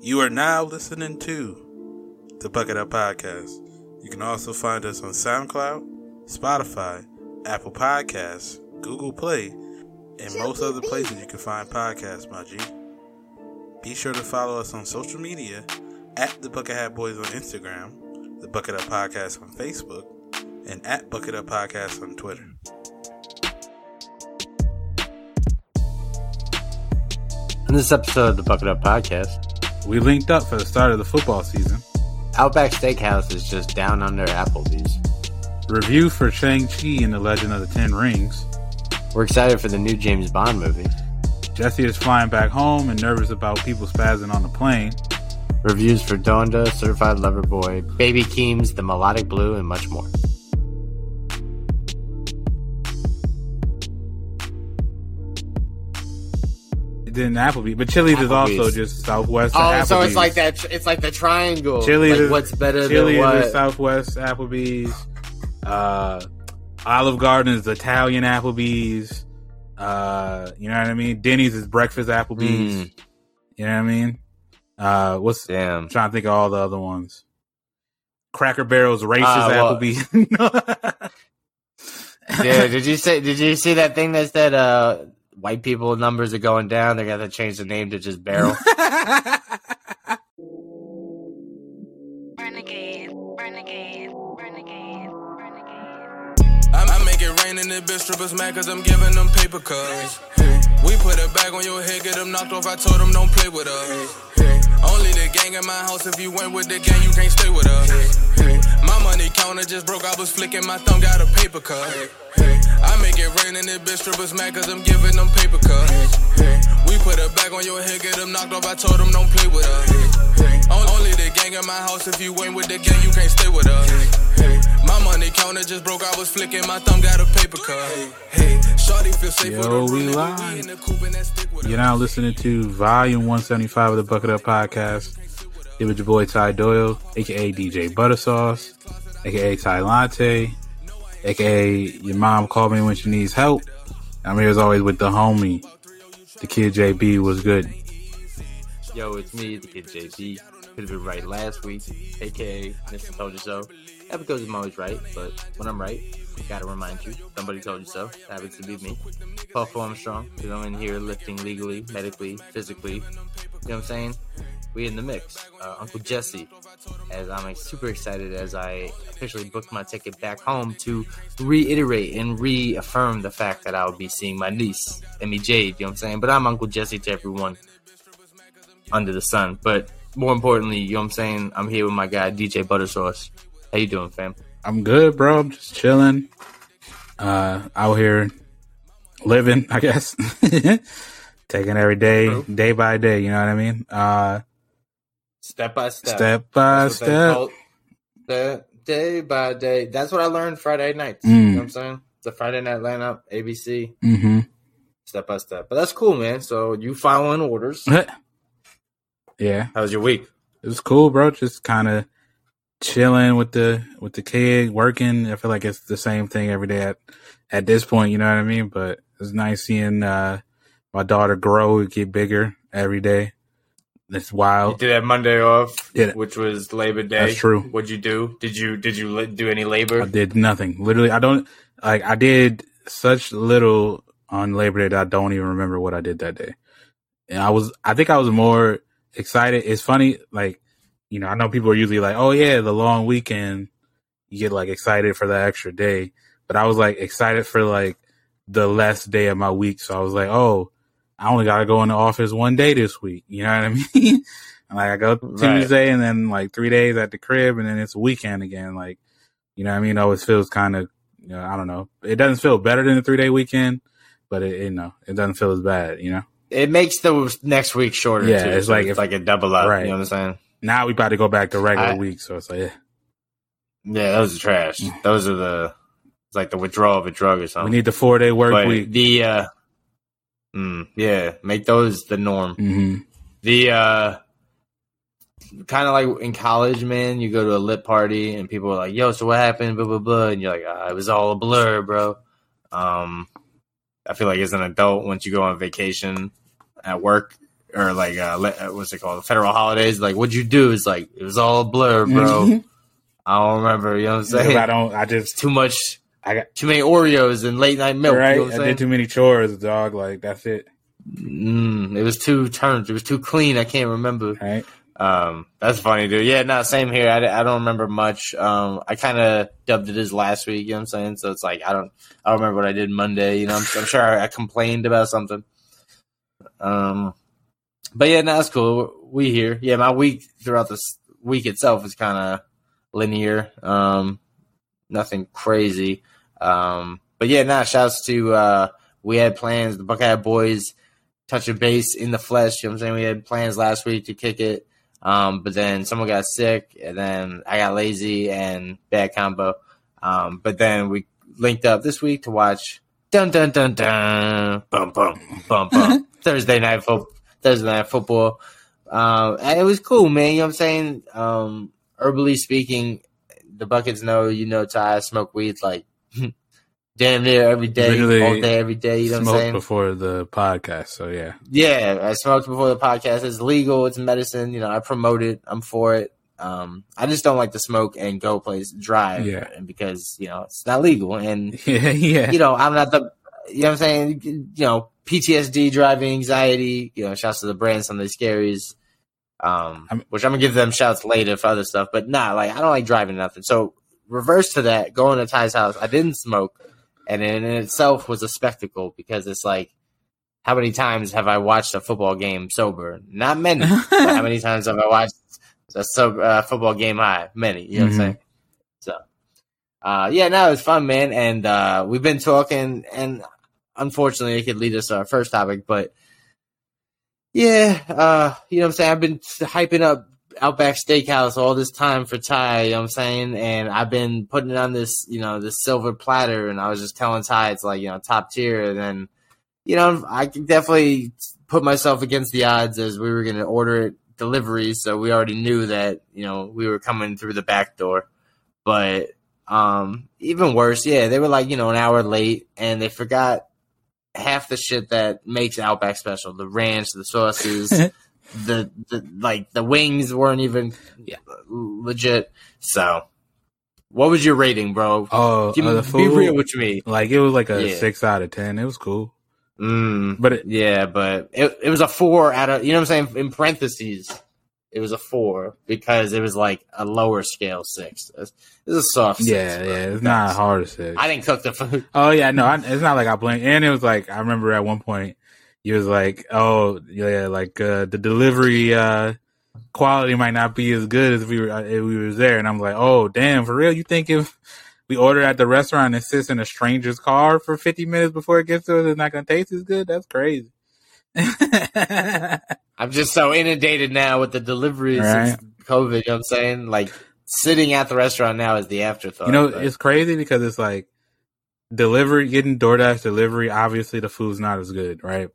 You are now listening to the Bucket Up Podcast. You can also find us on SoundCloud, Spotify, Apple Podcasts, Google Play, and most other places you can find podcasts, my G. Be sure to follow us on social media at the Bucket Hat Boys on Instagram, the Bucket Up Podcast on Facebook, and at Bucket Up Podcast on Twitter. In this episode of the Bucket Up Podcast, We linked up for the start of the football season. Outback Steakhouse is just down under Applebee's. Review for Shang-Chi and the Legend of the Ten Rings. We're excited for the new James Bond movie. Jesse is flying back home and nervous about people spazzing on the plane. Reviews for Donda, Certified Lover Boy, Baby Keem's, The Melodic Blue, and much more. It didn't Applebee, but Chili's is also just Southwest. Oh, so it's like that. It's like the triangle. Chili's like is what's better Chili's than is? Southwest Applebee's. Uh, Olive Garden is Italian Applebee's. Uh, you know what I mean? Denny's is breakfast Applebee's. Mm, You know what I mean? Uh, what's damn. I'm trying to think of all the other ones. Cracker Barrel's racist Uh, well- Applebee's. Dude, did you say? Did you see that thing that said uh, white people numbers are going down? They're gonna change the name to just Barrel. Renegade, renegade, renegade, renegade. I, I make it rain in the bitch strippers mad cause I'm giving them paper cuts. We put a bag on your head, get them knocked off. I told them don't play with us. Only the gang in my house. If you went with the gang, you can't stay with us. My money counter just broke. I was flicking my thumb, got a paper cut. I make it rain in the bitch strippers mad cause I'm giving them paper cuts. Put a bag on your head, get them knocked off. I told them don't play with us. On- Only the gang in my house. If you went with the gang, you can't stay with us. Hey, My money counter just broke. I was flicking my thumb, got a paper cut. Hey, Shorty feel safe Yo, we live. We in the coupe and that stick with You're now listening to volume 175 of the Bucket Up Podcast. It was your boy Ty Doyle, aka DJ Buttersauce, aka Ty Latte, aka your mom called me when she needs help. I'm here as always with the homie, the kid JB was good. Yo, it's me, the kid JB. Could have been right last week, aka Mr. Told You So. That because I'm always right, but when I'm right, gotta remind you, somebody told you so. Happens to be me. Puff Armstrong, because I'm in here lifting legally, medically, physically. You know what I'm saying? We in the mix. Uh, Uncle Jesse, as I'm super excited as I officially booked my ticket back home to reiterate and reaffirm the fact that I will be seeing my niece, Emmy Jade. You know what I'm saying? But I'm Uncle Jesse to everyone under the sun. But more importantly, you know what I'm saying? I'm here with my guy DJ Buttersauce. How you doing, fam? I'm good, bro. I'm just chilling. Uh, out here living, I guess. Taking every day, True. day by day, you know what I mean? Uh, Step by step. step by step. The day by day. That's what I learned Friday nights. Mm. You know what I'm saying? The Friday night lineup, ABC, Mm-hmm. step by step. But that's cool, man. So you following orders. yeah, How was your week? it was cool, bro. Just kind of chilling with the with the kid, working. I feel like it's the same thing every day at at this point. You know what I mean? But it's nice seeing uh, my daughter grow, and get bigger every day. It's You wild. did have Monday off, it. which was Labor Day. That's true. What'd you do? Did you did you do any labor? I did nothing. Literally, I don't like. I did such little on Labor Day that I don't even remember what I did that day. And I was, I think I was more excited. It's funny, like you know, I know people are usually like, "Oh yeah, the long weekend." You get like excited for the extra day, but I was like excited for like the last day of my week. So I was like, "Oh, I only got to go in the office one day this week." You know what I mean? Like I go Right. Tuesday and then like three days at the crib, and then it's weekend again. Like you know what I mean? It always feels kind of, you know, I don't know. It doesn't feel better than a three day weekend, but it, you know, it doesn't feel as bad, you know? It makes the next week shorter. Yeah, too, it's so like it's if- like a double up. Right. You know what I'm saying? Now we about to go back to regular I- week. So it's like, yeah, Yeah, those are trash. Mm. Those are the it's like the withdrawal of a drug or something. we need the four day work but week. the uh, mm, yeah, make those the norm. hmm The uh, kind of like in college, man, you go to a lit party and people are like, "Yo, so what happened?" Blah blah blah, and you're like, ah, "It was all a blur, bro." Um, I feel like as an adult, once you go on vacation at work or like uh, uh, what's it called, federal holidays. Like, what'd you do? It's like it was all a blur, bro. I don't remember. You know what I'm saying? I don't. I just. too much, I got too many Oreos and late night milk. right. You know saying? did too many chores, dog. Like that's it. Mm, it was too turned. It was too clean. I can't remember. Right. Um, that's funny, dude. Yeah, no, same here. I, I don't remember much. Um, I kind of dubbed it as last week. You know what I'm saying? So it's like I don't I don't remember what I did Monday. You know, I'm, I'm sure I, I complained about something. Um, but yeah, no, that's cool. We here. Yeah, my week throughout this week itself is kind of linear. Um, nothing crazy. Um, but yeah, nah, shouts to uh, we had plans. The Buckeye boys touch a base in the flesh. You know what I'm saying? We had plans last week to kick it. Um, but then someone got sick, and then I got lazy and bad combo. Um, but then we linked up this week to watch dun dun dun dun bum bum bum bum Thursday night football. Thursday night football. Um, it was cool, man. You know what I'm saying? Um, herbally speaking, the buckets know you know Ty I smoke weed like damn near every day, Literally all day, every day. You know what I'm saying? before the podcast, so yeah. Yeah, I smoked before the podcast. It's legal. It's medicine. You know, I promote it. I'm for it. Um, I just don't like to smoke and go place drive. Yeah. and because you know it's not legal, and Yeah, yeah. you know I'm not the. You know what I'm saying? You know PTSD, driving anxiety. You know, shouts to the brand Sunday Scaries. Um, I'm- which I'm gonna give them shouts later for other stuff, but nah, like I don't like driving nothing. So reverse to that, going to Ty's house, I didn't smoke, and in itself was a spectacle because it's like, how many times have I watched a football game sober? Not many. but how many times have I watched a sober, uh, football game high? Many. You know what Mhm. I'm saying? So, uh, yeah, no, it was fun, man, and uh, we've been talking, and unfortunately, it could lead us to our first topic, but yeah, uh, you know what I'm saying? I've been hyping up Outback Steakhouse all this time for Ty, you know what I'm saying? And I've been putting it on this, you know, this silver platter, and I was just telling Ty it's like, you know, top tier. And then, you know, I can definitely put myself against the odds as we were to order it delivery. So we already knew that, you know, we were coming through the back door. But um, even worse, yeah, they were like, you know, an hour late and they forgot half the shit that makes Outback special the ranch, the sauces the, the like the wings weren't even Yeah. legit. So, what was your rating, bro? Oh, Give me, uh, the be food, real with me. like it was like a Yeah. six out of ten. It was cool, Mm, but it, yeah, but it it was a four out of you know what I'm saying in parentheses. It was a four because it was like a lower scale six. It's, it's a soft six. yeah, bro. yeah, it's not a hard to say. I didn't cook the food. Oh yeah, no, I, it's not like I blame. And it was like I remember at one point he was like, "Oh yeah, like uh, the delivery uh, quality might not be as good as we were uh, if we was there." And I'm like, "Oh damn, for real? You think if we order at the restaurant and it sits in a stranger's car for 50 minutes before it gets to us, it's not gonna taste as good? That's crazy." I'm just so inundated now with the deliveries Right. since COVID. You know what I'm saying? Like sitting at the restaurant now is the afterthought. You know, but- it's crazy because it's like delivery, getting DoorDash delivery. Obviously, the food's not as good, right?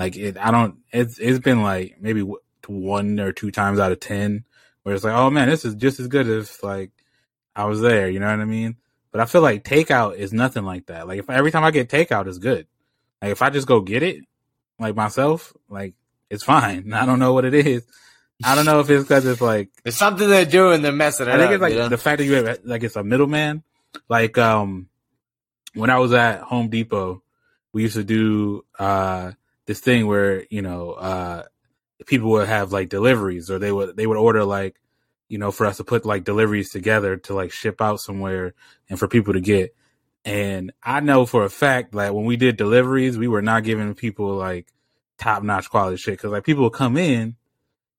Like it, I don't. It's it's been like maybe one or two times out of ten where it's like, oh man, this is just as good as like I was there. You know what I mean? But I feel like takeout is nothing like that. Like if every time I get takeout, is good. Like if I just go get it, like myself, like it's fine. I don't know what it is. I don't know if it's because it's like There's something they're doing. They're messing it I think up. it's like you know? the fact that you have like it's a middleman. Like um when I was at Home Depot, we used to do uh this thing where, you know, uh people would have like deliveries or they would they would order like, you know, for us to put like deliveries together to like ship out somewhere and for people to get. And I know for a fact like when we did deliveries, we were not giving people like top notch quality shit. Cause like people would come in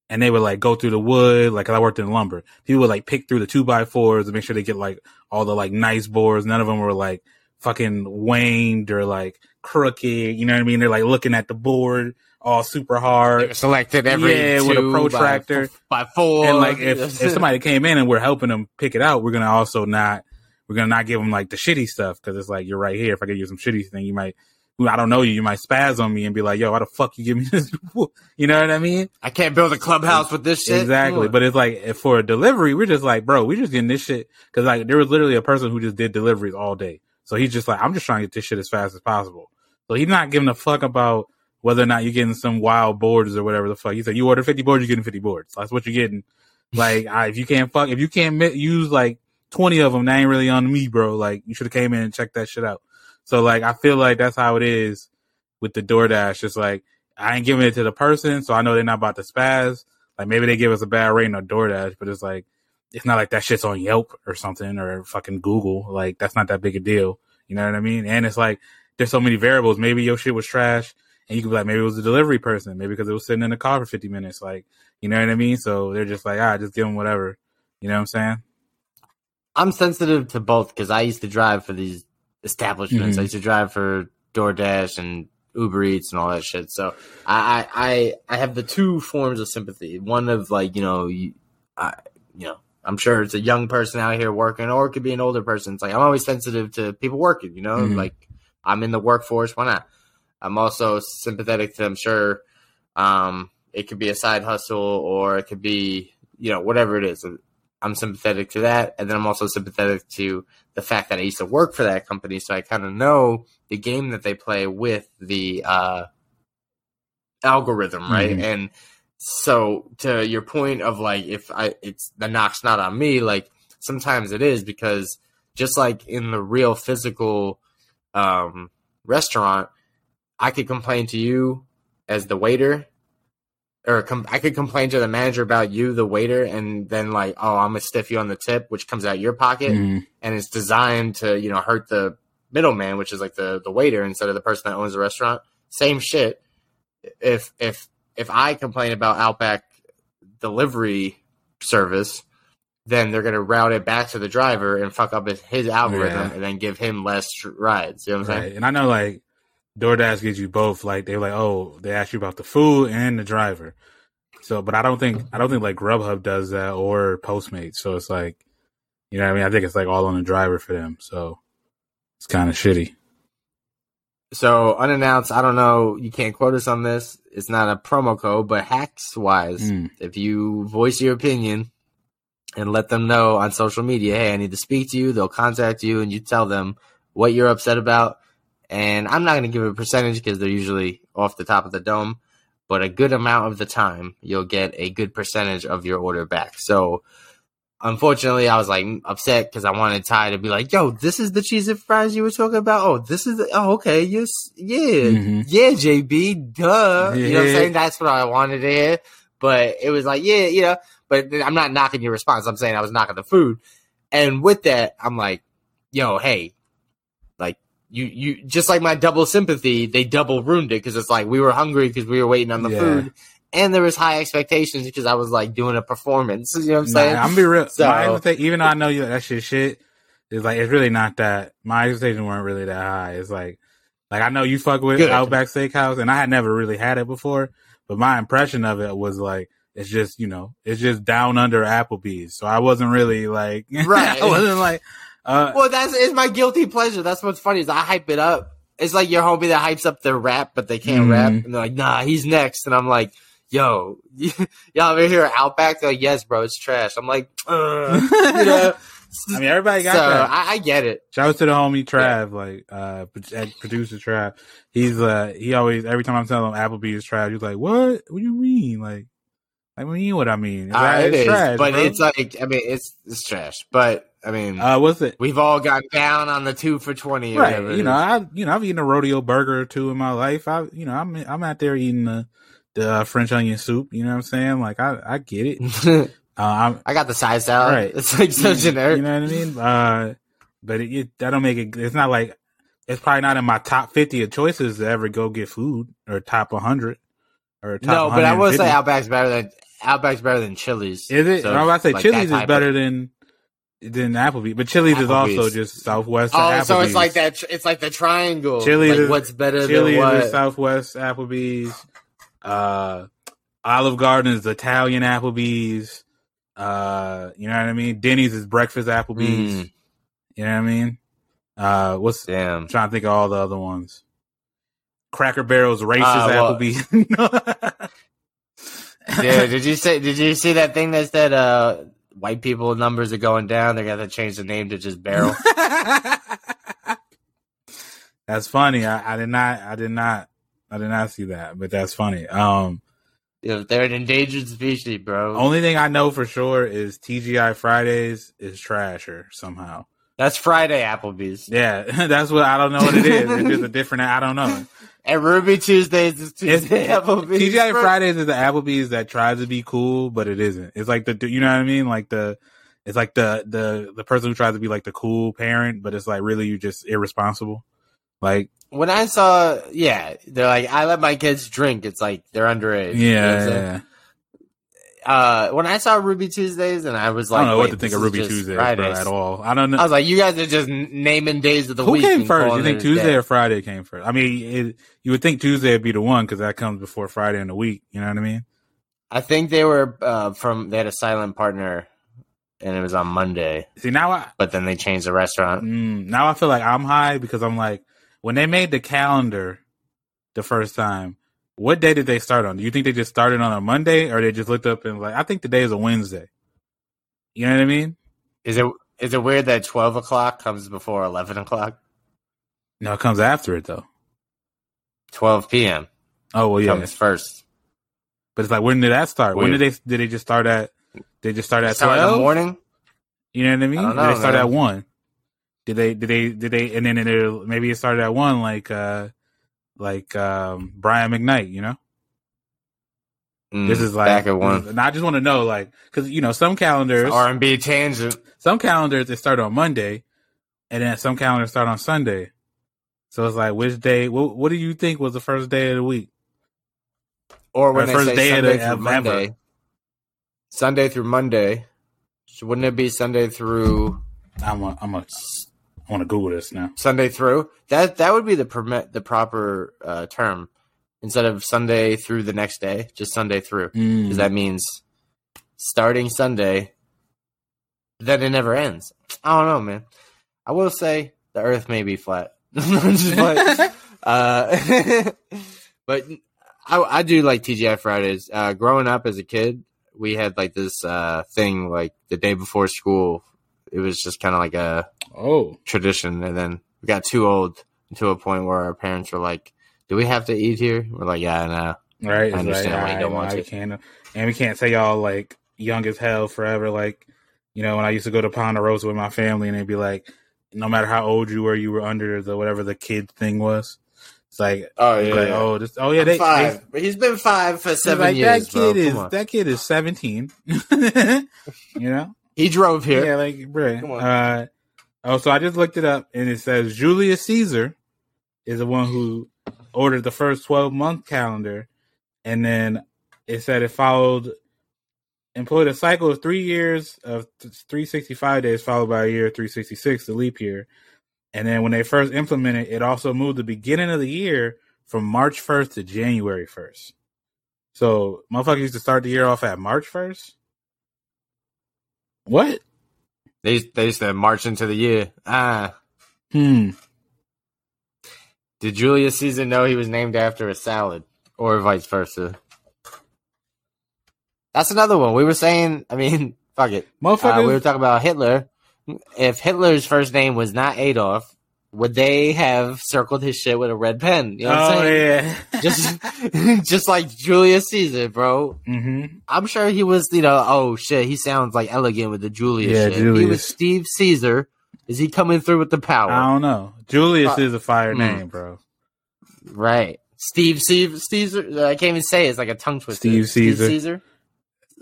and they would like go through the wood. Like I worked in lumber. People would like pick through the two by fours and make sure they get like all the like nice boards. None of them were like fucking waned or like crooked. You know what I mean? They're like looking at the board all super hard. selected every Yeah, with a two by- protractor. by, four. And like if, if somebody came in and we're helping them pick it out, we're gonna also not we're gonna not give them like the shitty stuff because it's like you're right here. If I give you some shitty thing, you might I don't know you, you might spaz on me and be like, "Yo, why the fuck you give me this?" you know what I mean? I can't build a clubhouse with this shit. Exactly. But it's like if for a delivery, we're just like, bro, we just getting this shit because like there was literally a person who just did deliveries all day. So he's just like, I'm just trying to get this shit as fast as possible. So he's not giving a fuck about whether or not you're getting some wild boards or whatever the fuck. You said you order 50 boards, you're getting 50 boards. That's what you're getting. Like, I, if you can't fuck, if you can't mi- use like 20 of them, that ain't really on me, bro. Like, you should have came in and checked that shit out. So like, I feel like that's how it is with the DoorDash. It's like, I ain't giving it to the person, so I know they're not about to spaz. Like, maybe they give us a bad rating on DoorDash, but it's like, it's not like that shit's on Yelp or something or fucking Google. Like, that's not that big a deal. You know what I mean? And it's like, there's so many variables. Maybe your shit was trash and you could be like, maybe it was a delivery person, maybe because it was sitting in the car for 50 minutes. Like, you know what I mean? So they're just like, ah, just give them whatever. You know what I'm saying? I'm sensitive to both because I used to drive for these establishments. Mhm. I used to drive for DoorDash and Uber Eats and all that shit. So I I I, have the two forms of sympathy. One of like you know you, I you know I'm sure it's a young person out here working, or it could be an older person. It's like I'm always sensitive to people working. You know, Mhm. like I'm in the workforce. Why not? I'm also sympathetic to. I'm sure um, it could be a side hustle, or it could be you know whatever it is. I'm sympathetic to that, and then I'm also sympathetic to the fact that I used to work for that company, so I kind of know the game that they play with the uh, algorithm, right? Mhm. And so, to your point of like, if I, it's the knock's not on me, like sometimes it is because just like in the real physical um, restaurant, I could complain to you as the waiter, or com- I could complain to the manager about you, the waiter, and then like, oh, I'm gonna stiff you on the tip, which comes out your pocket, Mhm. and it's designed to you know hurt the middleman, which is like the the waiter instead of the person that owns the restaurant. Same shit. If if if I complain about Outback delivery service, then they're gonna route it back to the driver and fuck up his, his algorithm, Yeah. and then give him less tr- rides. You know what I'm saying? And I know like DoorDash gives you both. Like they're like, oh, they ask you about the food and the driver. So, but I don't think I don't think like Grubhub does that or Postmates. So it's like, you know, what I mean, I think it's like all on the driver for them. So it's kind of shitty. So unannounced, I don't know. You can't quote us on this. It's not a promo code, but hacks wise, Mm. if you voice your opinion and let them know on social media, hey, I need to speak to you, they'll contact you, and you tell them what you're upset about. And I'm not going to give a percentage because they're usually off the top of the dome, but a good amount of the time, you'll get a good percentage of your order back. So unfortunately, I was like upset because I wanted Ty to be like, "Yo, this is the cheese and fries you were talking about. Oh, this is the, oh okay, yes, yeah, Mhm. yeah, JB, duh. You know what I'm saying? That's what I wanted to hear. But it was like, yeah, you know. But I'm not knocking your response. I'm saying I was knocking the food, and with that, I'm like, yo, hey, like you, you just like my double sympathy. They double ruined it because it's like we were hungry because we were waiting on the Yeah. food. And there was high expectations because I was like doing a performance. You know what I'm Nah, saying? I'm gonna be real. So- my expectation, even though I know you that shit shit, it's like it's really not that. My expectations weren't really that high. It's like, like I know you fuck with Good. Outback Steakhouse, and I had never really had it before, but my impression of it was like it's just you know it's just down under Applebee's. So I wasn't really like Right. I wasn't like uh, Well, that's it's my guilty pleasure. That's what's funny is I hype it up. It's like your homie that hypes up their rap, but they can't Mhm. rap, and they're like, "Nah, he's next," and I'm like, "Yo, y'all ever hear Outback?" They're like, "Yes, bro, it's trash." I'm like, uh, you know. I mean everybody got so that. I, I get it. Shout out to the homie Trav, like uh producer Trav. He's uh he always every time I'm telling him Applebee's Trav, he's like, What? What do you mean? Like I mean what I mean. It's, Uh, like, it it's trash, but bro. it's like I mean, it's it's trash. But I mean, uh what's it? we've all got down on the two for twenty. Right. whatever You know, is. I you know, I've eaten a rodeo burger or two in my life. I you know, I'm I'm out there eating the the uh, French onion soup, you know what I'm saying? Like I I get it. Uh, I'm I got the size salad. Right. It's like so generic. You know what I mean? Uh, but it, it that don't make it. It's not like it's probably not in my top fifty of choices to ever go get food or top one hundred or top. no, but I will say Outback's better than Outback's better than Chili's. Is it? So, I'm about to say like, Chili's is better of- than than Applebee's, but Chili's is also just Southwest. Oh, Applebee's. so it's like that. It's like the triangle. Chili's like is- what's better Chili's than what? Southwest Applebee's. Uh, Olive Garden is Italian Applebee's. Uh, you know what I mean? Denny's is breakfast Applebee's. Mm, You know what I mean? Uh, what's damn. I'm trying to think of all the other ones. Cracker Barrel's racist Uh, well- Applebee's. Yeah, did you say? Did you see that thing that said uh, white people numbers are going down? They're gonna change the name to just Barrel. That's funny. I, I did not. I did not. I did not see that, but that's funny. Um, Know, they're an endangered species, bro. only thing I know for sure is TGI Fridays is trash or somehow. That's Friday Applebee's. Yeah, that's what I don't know what it is. It's just a different. I don't know. And Ruby Tuesdays is It's, Tuesday Applebee's. TGI bro. Fridays is the Applebee's that tries to be cool, but it isn't. It's like the you know what I mean, like the it's like the the the person who tries to be like the cool parent, but it's like really you just irresponsible. Like When I saw, yeah, they're like, I let my kids drink. It's like they're underage. You know yeah, yeah. Uh, when I saw Ruby Tuesdays, and I was like, I don't know what to think of Ruby just Tuesday Fridays. bro, at all. I don't know. I was like, you guys are just naming days of the Who week. Who came first? You think Tuesday day. or Friday came first? I mean, it, you would think Tuesday would be the one because that comes before Friday in the week. You know what I mean? I think they were uh, from. They had a silent partner, and it was on Monday. See now I But then they changed the restaurant. mm, now I feel like I'm high because I'm like when they made the calendar the first time. What day did they start on? Do you think they just started on a Monday, or they just looked up and like I think today is a Wednesday? You know what I mean? Is it is it weird that twelve o'clock comes before eleven o'clock? No, it comes after it though. Twelve p.m. Oh well, yeah. comes first. But it's like when did that start? When did they did they just start at? They just start at Start in the morning. You know what I mean? I know, they start man. at one? Did they? Did they? Did they? And then it, maybe it started at one, like uh, like um, Brian McKnight. You know, Mm, this is like back at one. And I just want to know, like, because you know, some calendars, R and B tangent. some calendars they start on Monday, and then some calendars start on Sunday. So it's like, which day? What, what do you think was the first day of the week? Or when Or they first day of the- through ever. Monday. Sunday through Monday. So Wouldn't it be Sunday through I'm a, I'm a, want to Google this now. Sunday through? That that would be the permit the proper uh, term. Instead of Sunday through the next day, just Sunday through. Mm. Because that means starting Sunday, then it never ends. I don't know, man. I will say the earth may be flat. Like- uh, but I, I do like TGI Fridays. Uh, growing up as a kid, we had like this uh, thing like the day before school. It was just kind of like a oh, tradition, and then we got too old to a point where our parents were like, "Do we have to eat here?" We're like, "Yeah, no." Right. I understand like, why you don't want to. Can't, and we can't say y'all like young as hell forever. Like, you know, when I used to go to Ponderosa with my family and they'd be like, no matter how old you were, you were under the whatever the kid thing was. It's like, Oh it's like, oh, this, oh yeah, they, five. they he's been five for seven like, years, that bro. kid is that kid is seventeen. you know, He drove here. yeah, like, on. Uh, oh, so I just looked it up and it says Julius Caesar is the one who ordered the first 12 month calendar. And then it said it followed, employed a cycle of three years of 365 days, followed by a year 366, the leap year. And then when they first implemented, it also moved the beginning of the year from March 1st to January 1st. So motherfuckers used to start the year off at March 1st. What? They they used to march into the year. Ah, Hmm. did Julius Caesar know he was named after a salad, or vice versa? That's another one. We were saying. I mean, fuck it. Motherfuckers. Uh, we were talking about Hitler. If Hitler's first name was not Adolf, would they have circled his shit with a red pen? You know what I'm oh, saying? yeah. Just, just like Julius Caesar, bro. hmm I'm sure he was, you know, oh shit, he sounds like elegant with the Julius Yeah, shit. He was Steve Caesar. Is he coming through with the power? I don't know. Julius Uh, is a fire hmm. name, bro. Right. Steve Steve Caesar I can't even say it. it's like a tongue twister. Steve Caesar. Caesar.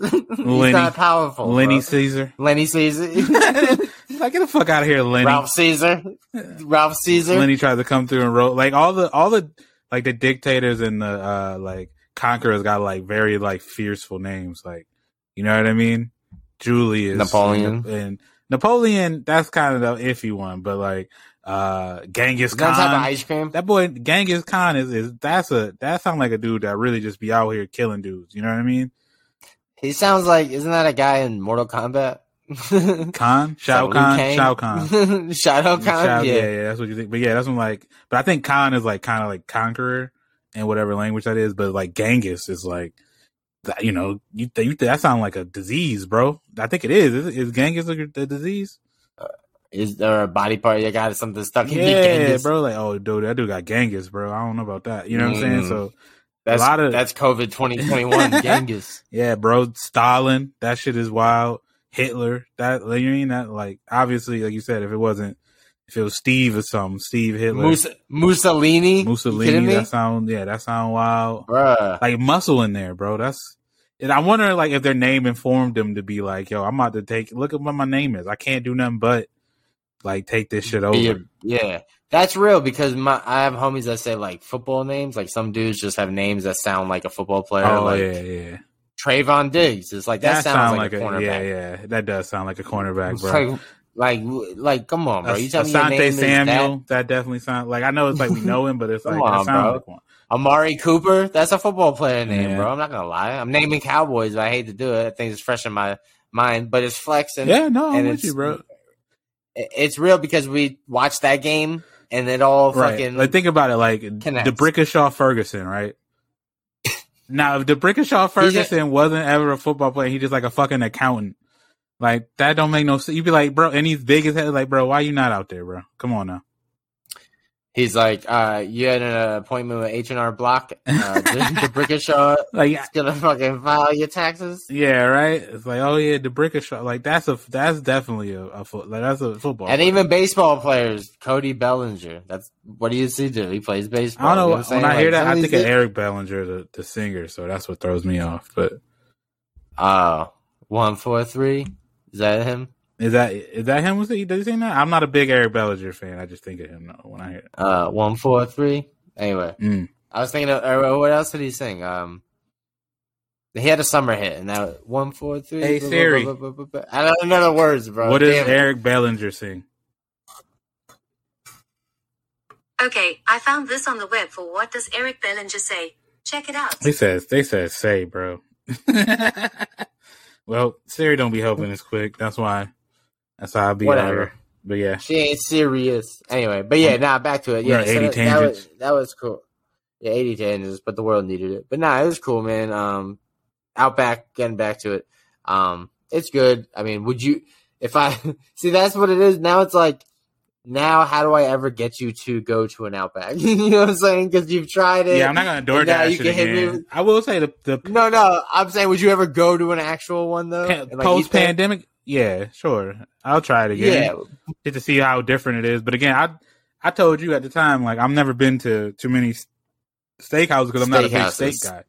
He's Lenny. not powerful. Lenny bro. Caesar. Lenny Caesar. Like, get the fuck out of here, Lenny. Ralph Caesar. Ralph Caesar. Lenny tried to come through and wrote like all the all the like the dictators and the uh like conquerors got like very like fierceful names, like you know what I mean? Julius, Napoleon. and, Napoleon. That's kind of the iffy one, but like uh Genghis Is that type of Khan. ice cream? That boy Genghis Khan is, is that's a that sounds like a dude that really just be out here killing dudes. You know what I mean? He sounds like isn't that a guy in Mortal Kombat? Khan, Shao Khan? Shao Khan. Shao- yeah. yeah, yeah, that's what you think. But yeah, that's what I'm like. But I think Khan is like kind of like conqueror in whatever language that is. But like Genghis is like, that, you know, you th- you th- that sound like a disease, bro. I think it is. Is, is Genghis a, a disease? Is there a body part you got something stuck in your Yeah, bro. Like, oh, dude, that dude got Genghis, bro. I don't know about that. You know what I'm saying? Mm. So, That's a lot of- that's COVID 2021 Genghis. yeah, bro. Stalin, that shit is wild. Hitler, that like, you mean that like obviously, like you said, if it wasn't, if it was Steve or something, Steve Hitler, Mus- Mussolini. Mussolini, that sound yeah, that sound wild. Bruh. Like muscle in there, bro. That's and I wonder like if their name informed them to be like, yo, I'm about to take look at what my name is. I can't do nothing but like take this shit over. Yeah, yeah, that's real because my I have homies that say like football names. Like some dudes just have names that sound like a football player. Oh like yeah, yeah. Trevon Diggs. It's like that, That, sounds sound like, like, a cornerback. yeah, yeah. That does sound like a cornerback, bro. like, like, like, come on, bro. You tell me your Asante name is Samuel, that? that definitely sounds like I know it's like we know him, but it's like on, that sounds bro. like one. Amari Cooper. That's a football player name, Yeah. bro. I'm not gonna lie. I'm naming Cowboys, but I hate to do it. I think it's fresh in my mind, but it's flexing. Yeah, no, I'm and with it's- you, bro. It's real because we watched that game and it all Right. fucking. Like think about it, like connects. D'Brickashaw Ferguson, right? Now, if D'Brickashaw Ferguson wasn't ever a football player, he's just like a fucking accountant. Like that don't make no sense. You'd be like, bro, and he's big as hell. Like, bro, why you not out there, bro? Come on now. He's like, uh, you had an appointment with H and R Block. Uh, the, Brickashaw Like, is gonna fucking file your taxes. yeah, right. It's like, oh yeah, D'Brickashaw. Like that's a that's definitely a, a foot. Like that's a football. And player. even baseball players, Cody Bellinger. That's what do you see do? He plays baseball. I don't know. You I'm when? I hear that, I think of Eric Bellinger, the, the singer. So that's what throws me off. But Uh, one four three. Is that him? Is that is that him? Was he? Does he sing that? I'm not a big Eric Bellinger fan. I just think of him though, when I hear. It. Uh, one four three. Anyway, Mm. I was thinking of or what else did he sing? Um, he had a summer hit, and now one four three. Hey, blah, blah, Siri. blah, blah, blah, blah. I don't know the words, bro. what does Damn it. Eric Bellinger sing? Okay, I found this on the web for what does Eric Bellinger say? Check it out. They says they said say, bro. well, Siri don't be helping us quick. That's why. That's how I be. Whatever. Whatever. But yeah, She ain't serious. Anyway, but yeah, nah, back to it. Yeah, so 80 that, that was tangents. that was cool. Yeah, eighty tangents, but the world needed it. But nah, it was cool, man. Um, Outback, getting back to it. Um, it's good. I mean, would you? If I see, that's what it is. Now it's like, now how do I ever get you to go to an Outback? you know what I'm saying? Because you've tried it. yeah. I'm not gonna door now dash you it can hit me again. with- I will say the the No, no. I'm saying, would you ever go to an actual one though? And, like, post pandemic. Yeah, sure. I'll try it again. Yeah, just to see how different it is. But again, I I told you at the time like I've never been to too many steakhouses because I'm not a big steak guy.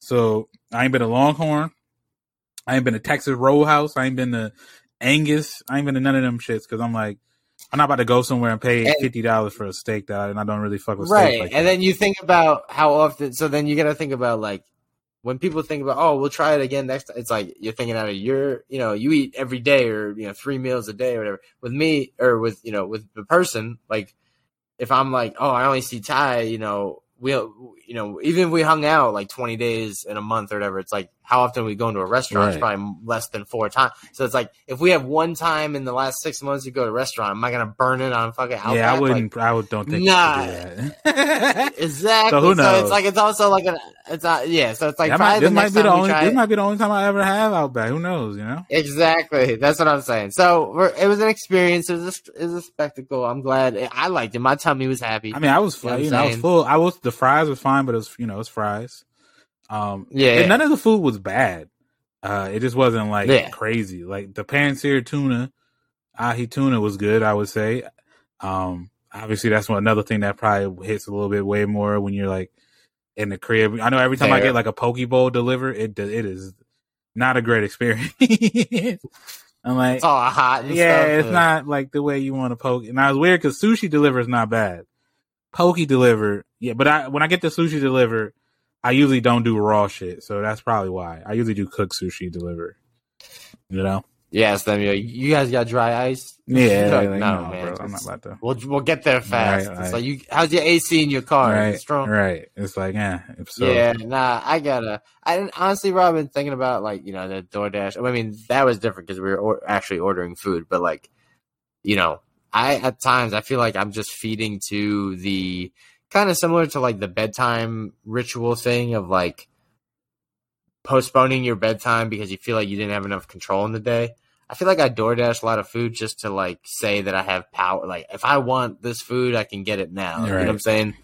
So I ain't been to Longhorn. I ain't been to Texas Roadhouse. I ain't been to Angus. I ain't been to none of them shits because I'm like I'm not about to go somewhere and pay And- fifty dollars for a steak that I, and I don't really fuck with steak right. like and that. then you think about how often. So then you got to think about like when people think about, oh, we'll try it again next. time. It's like you're thinking out of your, you know, you eat every day or you know three meals a day or whatever. With me or with you know with the person, like if I'm like, oh, I only see Ty, you know, we, you know, even if we hung out like 20 days in a month or whatever, it's like how often we go into a restaurant? It's Right. probably less than four times. So it's like if we have one time in the last six months to go to a restaurant, am I gonna burn it on fucking Outback? yeah, I wouldn't. I would don't think Nah. do. Exactly. So who knows? it's like it's also like an it's not yeah. So it's like might, this might be the only. This it. might be the only time I ever have Outback. Who knows? You know. Exactly. That's what I'm saying. So we're, it was an experience. It was a, it was a spectacle. I'm glad. I liked it. My tummy was happy. I mean, I was, You know you know, I was full. I was the fries was fine, but it was, you know, it's fries. Um, Yeah, none of the food was bad. Uh, it just wasn't like Yeah. crazy. Like the pan-seared tuna, ahi tuna was good. I would say. Um, obviously that's one another thing that probably hits a little bit way more when you're like in the crib. I know every time I get like a poke bowl delivered, it it is not a great experience. I'm like, it's all hot. Yeah, stuff. it's not like the way you want to poke. And I was weird because sushi deliver is not bad. Pokey deliver, yeah, but I when I get the sushi delivered, I usually don't do raw shit, so that's probably why. I usually do cook sushi deliver. You know? Yes, then you you guys got dry ice. Yeah, No, like, no, no, man, bro, I'm not about to. We'll we'll get there fast. Right, It's right. like you. How's your AC in your car? Right, strong? right. It's like, yeah. If so, yeah, nah, I gotta. I didn't- honestly, Rob, been thinking about like you know the DoorDash. I mean, that was different because we were or- actually ordering food, but like, you know, I at times I feel like I'm just feeding to the kind of similar to like the bedtime ritual thing of like postponing your bedtime because you feel like you didn't have enough control in the day. I feel like I DoorDash a lot of food just to like say that I have power. Like if I want this food, I can get it now. You know what I'm saying?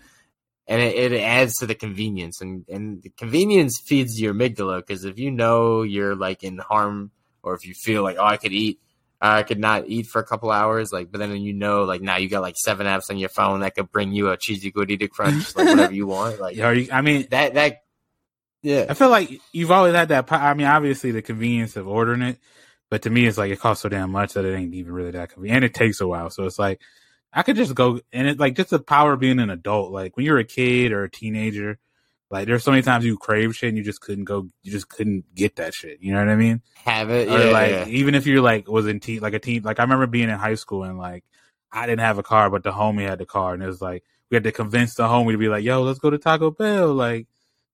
And it, it adds to the convenience, and and the convenience feeds your amygdala because if you know you're like in harm, or if you feel like oh I could eat, I could not eat for a couple hours, like but then you know like now you got like seven apps on your phone that could bring you a cheesy gordita crunch, like whatever you want, like you- I mean, that that yeah I feel like you've always had that. I mean, obviously the convenience of ordering it, but to me, it's like it costs so damn much that it ain't even really that convenient, and it takes a while. So it's like I could just go, and it's like just the power of being an adult. Like when you're a kid or a teenager, like there's so many times you crave shit and you just couldn't go, you just couldn't get that shit. You know what I mean? have it or yeah, like yeah. even if you're like was in teen, like a teen, like I remember being in high school and like I didn't have a car, but the homie had the car, and it was like we had to convince the homie to be like, "Yo, let's go to Taco Bell." Like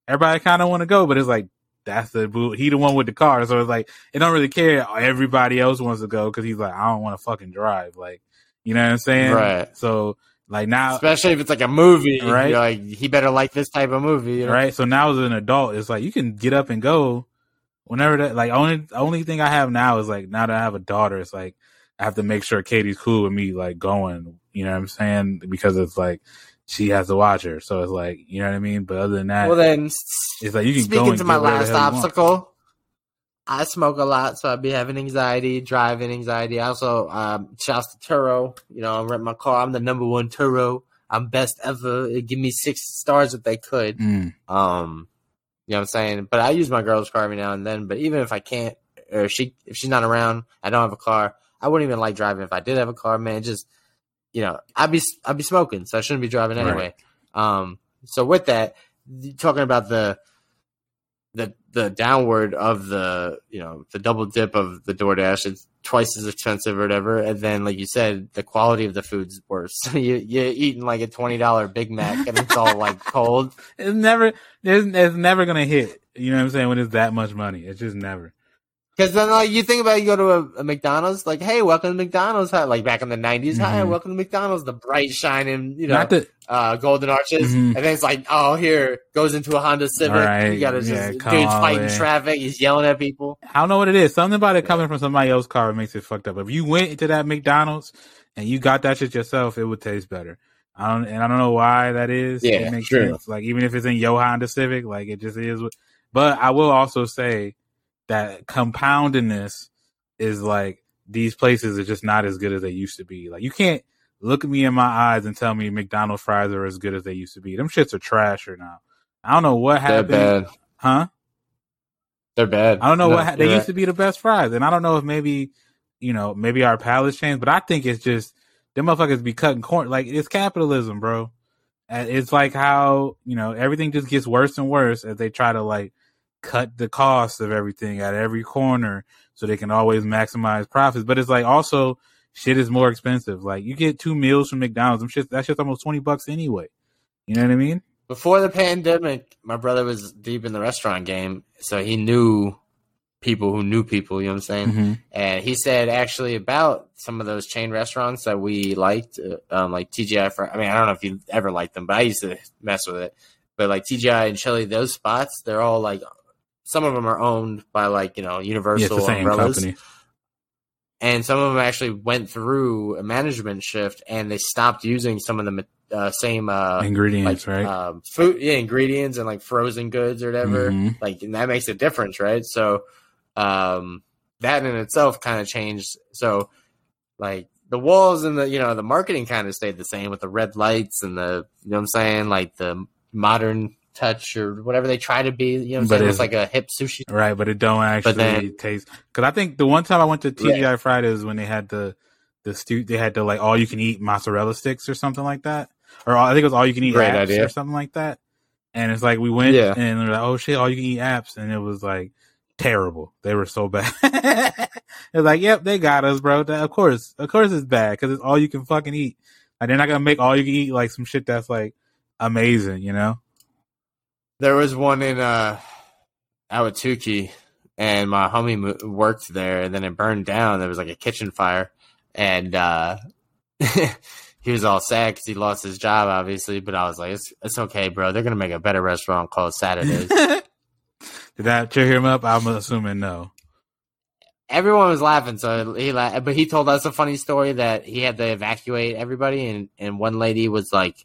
everybody kind of want to go, but it's like that's the boo. He the one with the car, so it's like it don't really care. Everybody else wants to go because he's like, I don't want to fucking drive. Like you know what I'm saying? Right. So like now, especially if it's like a movie, Right. You're like he better like this type of movie, you know? right? So now as an adult, it's like you can get up and go whenever that. Like only only thing I have now is like now that I have a daughter, it's like I have to make sure Katie's cool with me like going. You know what I'm saying? Because it's like she has to watch her, so it's like you know what I mean. But other than that, Well, then it's like you can go speaking and to my last the you want. obstacle, I smoke a lot, so I'd be having anxiety, driving anxiety. I also, um, shouts to Turo. You know, I'm renting my car. I'm the number one Turo. I'm best ever. It'd give me six stars if they could. Mm, Um, you know what I'm saying? But I use my girl's car every now and then. But even if I can't, or if she if she's not around, I don't have a car. I wouldn't even like driving if I did have a car. Man, just you know, I'd be I'd be smoking, so I shouldn't be driving Right. anyway. Um, so with that, talking about the the downward of the you know the double dip of the DoorDash, it's twice as expensive or whatever. And then, like you said, the quality of the food's worse. you you're eating like a twenty dollar Big Mac and it's all like cold. it's never it's, it's never gonna hit. You know what I'm saying? When it's that much money, it's just never. Because then, like, you think about you go to a, a McDonald's, like, hey, welcome to McDonald's. Hi, like back in the '90s, hi, Mhm. welcome to McDonald's. The bright, shining, you know, that uh, golden arches, Mhm. and then it's like, oh, here goes into a Honda Civic. Right, You got to just yeah, dude's fighting man. traffic. He's yelling at people. I don't know what it is. Something about it coming from somebody else's car makes it fucked up. If you went to that McDonald's and you got that shit yourself, it would taste better. I don't, and I don't know why that is. Yeah, it makes sense. Like even if it's in your Honda Civic, like it just is. But I will also say that compoundedness is like these places are just not as good as they used to be. Like you can't look at me in my eyes and tell me McDonald's fries are as good as they used to be. Them shits are trasher now. I don't know what They're happened, bad. huh? They're bad. I don't know No, what ha- they you're used to be the best fries, and I don't know if maybe you know maybe our palates changed, but I think it's just them motherfuckers be cutting corn like it's capitalism, bro. It's like how you know everything just gets worse and worse as they try to like cut the cost of everything at every corner so they can always maximize profits. But it's like also shit is more expensive. Like you get two meals from McDonald's, them shit that shit's almost twenty bucks anyway. You know what I mean? Before the pandemic, my brother was deep in the restaurant game, so he knew people who knew people. You know what I'm saying? Mm-hmm. And he said actually about some of those chain restaurants that we liked, uh, um, like TGI. For, I mean, I don't know if you ever liked them, but I used to mess with it. But like TGI and Chili, those spots, they're all like, some of them are owned by like you know Universal same umbrellas, company. and some of them actually went through a management shift and they stopped using some of the uh, same uh, Ingredients, like right? um, food, yeah, ingredients and like frozen goods or whatever. Mhm. Like, and that makes a difference, right? So, um, that in itself kind of changed. So, like the walls and the you know the marketing kind of stayed the same with the red lights and the you know what I'm saying like the modern touch or whatever they try to be. You know But? It's like a hip sushi. Right, but it don't actually then- taste. Because I think the one time I went to. TGI Fridays when they had the the stu- they had the like all you can eat mozzarella sticks or something like that, or I think it was all you can eat Great apps idea. or something like that. And it's like we went Yeah. and they're like, oh shit, all you can eat apps, and it was like terrible. They were so bad. it's like, yep, they got us, bro. Of course, of course, it's bad because it's all you can fucking eat. Like they're not gonna make all you can eat like some shit that's like amazing, you know? There was one in uh Ahwatukee, and my homie worked there, and then it burned down. There was like a kitchen fire, and uh he was all sad because he lost his job, obviously. But I was like, "It's it's okay, bro. They're gonna make a better restaurant called Saturdays." Did that cheer him up? I'm assuming no. everyone was laughing. So he, la- but he told us a funny story that he had to evacuate everybody, and and one lady was like,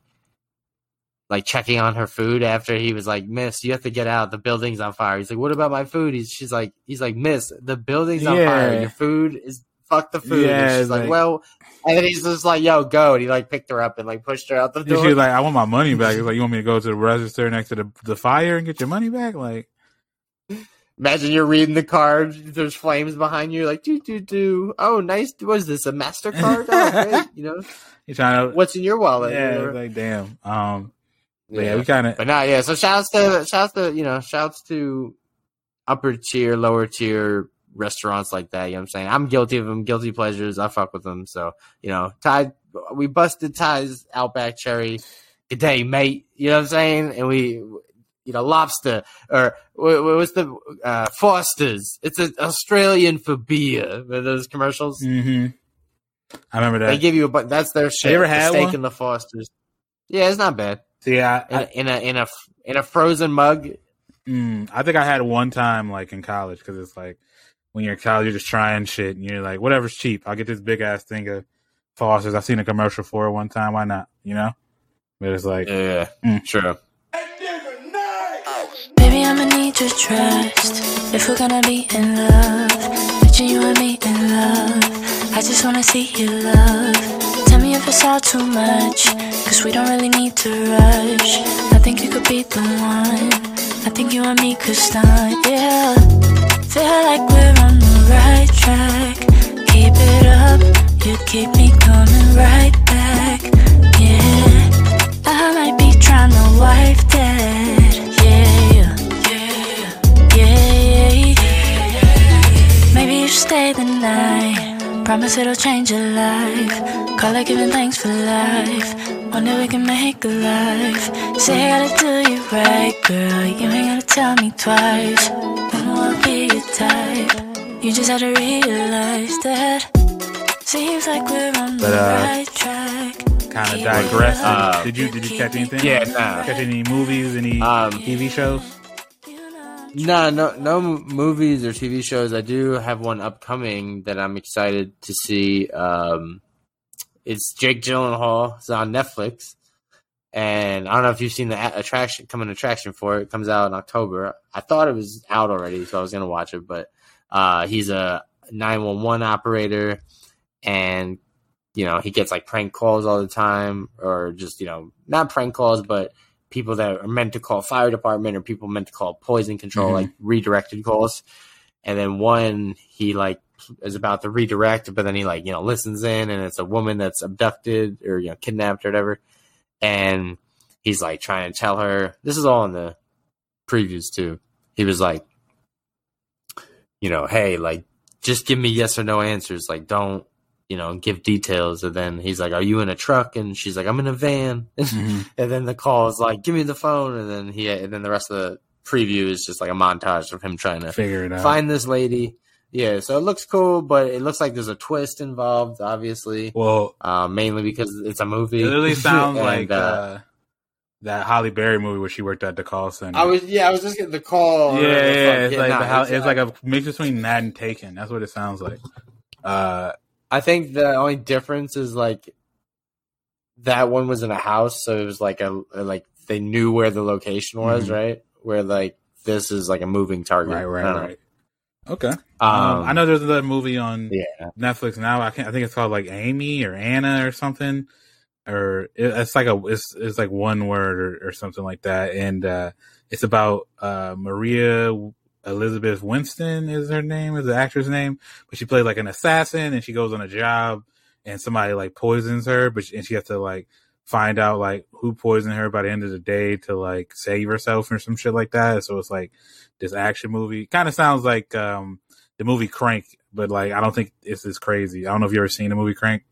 like checking on her food after he was like, "Miss, you have to get out. The building's on fire." He's like, "What about my food?" He's she's like, "He's like, Miss, the building's on Yeah. fire. Your food is fuck the food." Yeah, and she's like, like- "Well," and then he's just like, "Yo, go!" And he like picked her up and like pushed her out the door. She's like, I want my money back. He's like, you want me to go to the register next to the, the fire and get your money back? Like, Imagine you're reading the card. There's flames behind you. Like, do do do. Oh, nice. Was this? A Mastercard? Oh, great. You know, you're trying to, what's in your wallet? yeah, You know? it's like, damn. Um, but yeah. yeah, we kind of, But nah, yeah. So shouts to shouts to you know shouts to upper tier, lower tier restaurants like that. You know what I'm saying? I'm guilty of them, guilty pleasures. I fuck with them. So you know, Ty, we busted Ty's Outback Cherry. Good day, mate. You know what I'm saying? And we, you know, lobster or what, was the uh, Foster's? It's an Australian for beer. Those commercials. hmm I remember that. They give you a but that's their shit. ever the had steak one? and the Foster's. Yeah, it's not bad. See, I, In, I, a in a in a in a frozen mug. mm, I think I had one time like in college because it's like when you're in college, you're just trying shit and you're like, whatever's cheap. I'll get this big ass thing of Foster's. I've seen a commercial for it one time. Why not? You know? But it's like, Yeah, Mm. sure. Baby, I'ma need your trust if we're gonna be in love. Picture you and me in love. I just wanna see your love. If it's all too much, cause we don't really need to rush. I think you could be the one. I think you and me could start, yeah. Feel like we're on the right Promise it'll change your life. Call it giving thanks for life. One day we can make a life. Say I gotta do you right, girl. You ain't gotta tell me twice. You know I'll be your type. You just had to realize that. Seems like we're on the But, uh, right track. kind of digress. Uh, did you did you catch anything? Yeah, nah. Catch any movies? Any Um, TV shows? No, no, no movies or TV shows. I do have one upcoming that I'm excited to see. Um, it's Jake Gyllenhaal. It's on Netflix, and I don't know if you've seen the attraction coming attraction for it. It comes out in October. I thought it was out already, so I was gonna watch it. But uh, he's a 911 operator, and you know he gets like prank calls all the time, or just you know not prank calls, but people that are meant to call fire department or people meant to call poison control, Mhm. like redirected calls. And then one he like is about to redirect, but then he like you know listens in, and it's a woman that's abducted or you know kidnapped or whatever, and he's like trying to tell her this is all in the previews too. He was like, you know, hey, like just give me yes or no answers, like don't you know give details. And then he's like, are you in a truck? And she's like, I'm in a van. Mhm. And then the call is like, "Give me the phone," and then he, and then the rest of the preview is just like a montage of him trying to Figure it out. find this lady. Yeah, so it looks cool, but it looks like there's a twist involved, obviously, Well, uh, mainly because it's a movie. it literally sounds And, like uh, uh, that Halle Berry movie where she worked at the call center. I was, yeah, I was just getting the call. yeah, yeah, it's Yeah, like the, it's, it's uh, like a mix between that and Taken. That's what it sounds like. Uh, I think the only difference is like that one was in a house, so it was like a like they knew where the location was, Mhm. right? Where like this is like a moving target. right, right, right. Okay. Um, Um, I know there's another movie on Yeah. Netflix now. I can't. I think it's called like Amy or Anna or something, or it, it's like a it's it's like one word or, or something like that, and uh, it's about uh, Maria Elizabeth Winston is her name, is the actress name, but she plays like an assassin, and she goes on a job, and somebody like poisons her, but she, and she has to like find out like who poisoned her by the end of the day to like save herself or some shit like that. So it's like this action movie. Kind of sounds like um the movie Crank, but like I don't think it's as crazy. I don't know if you ever seen the movie Crank.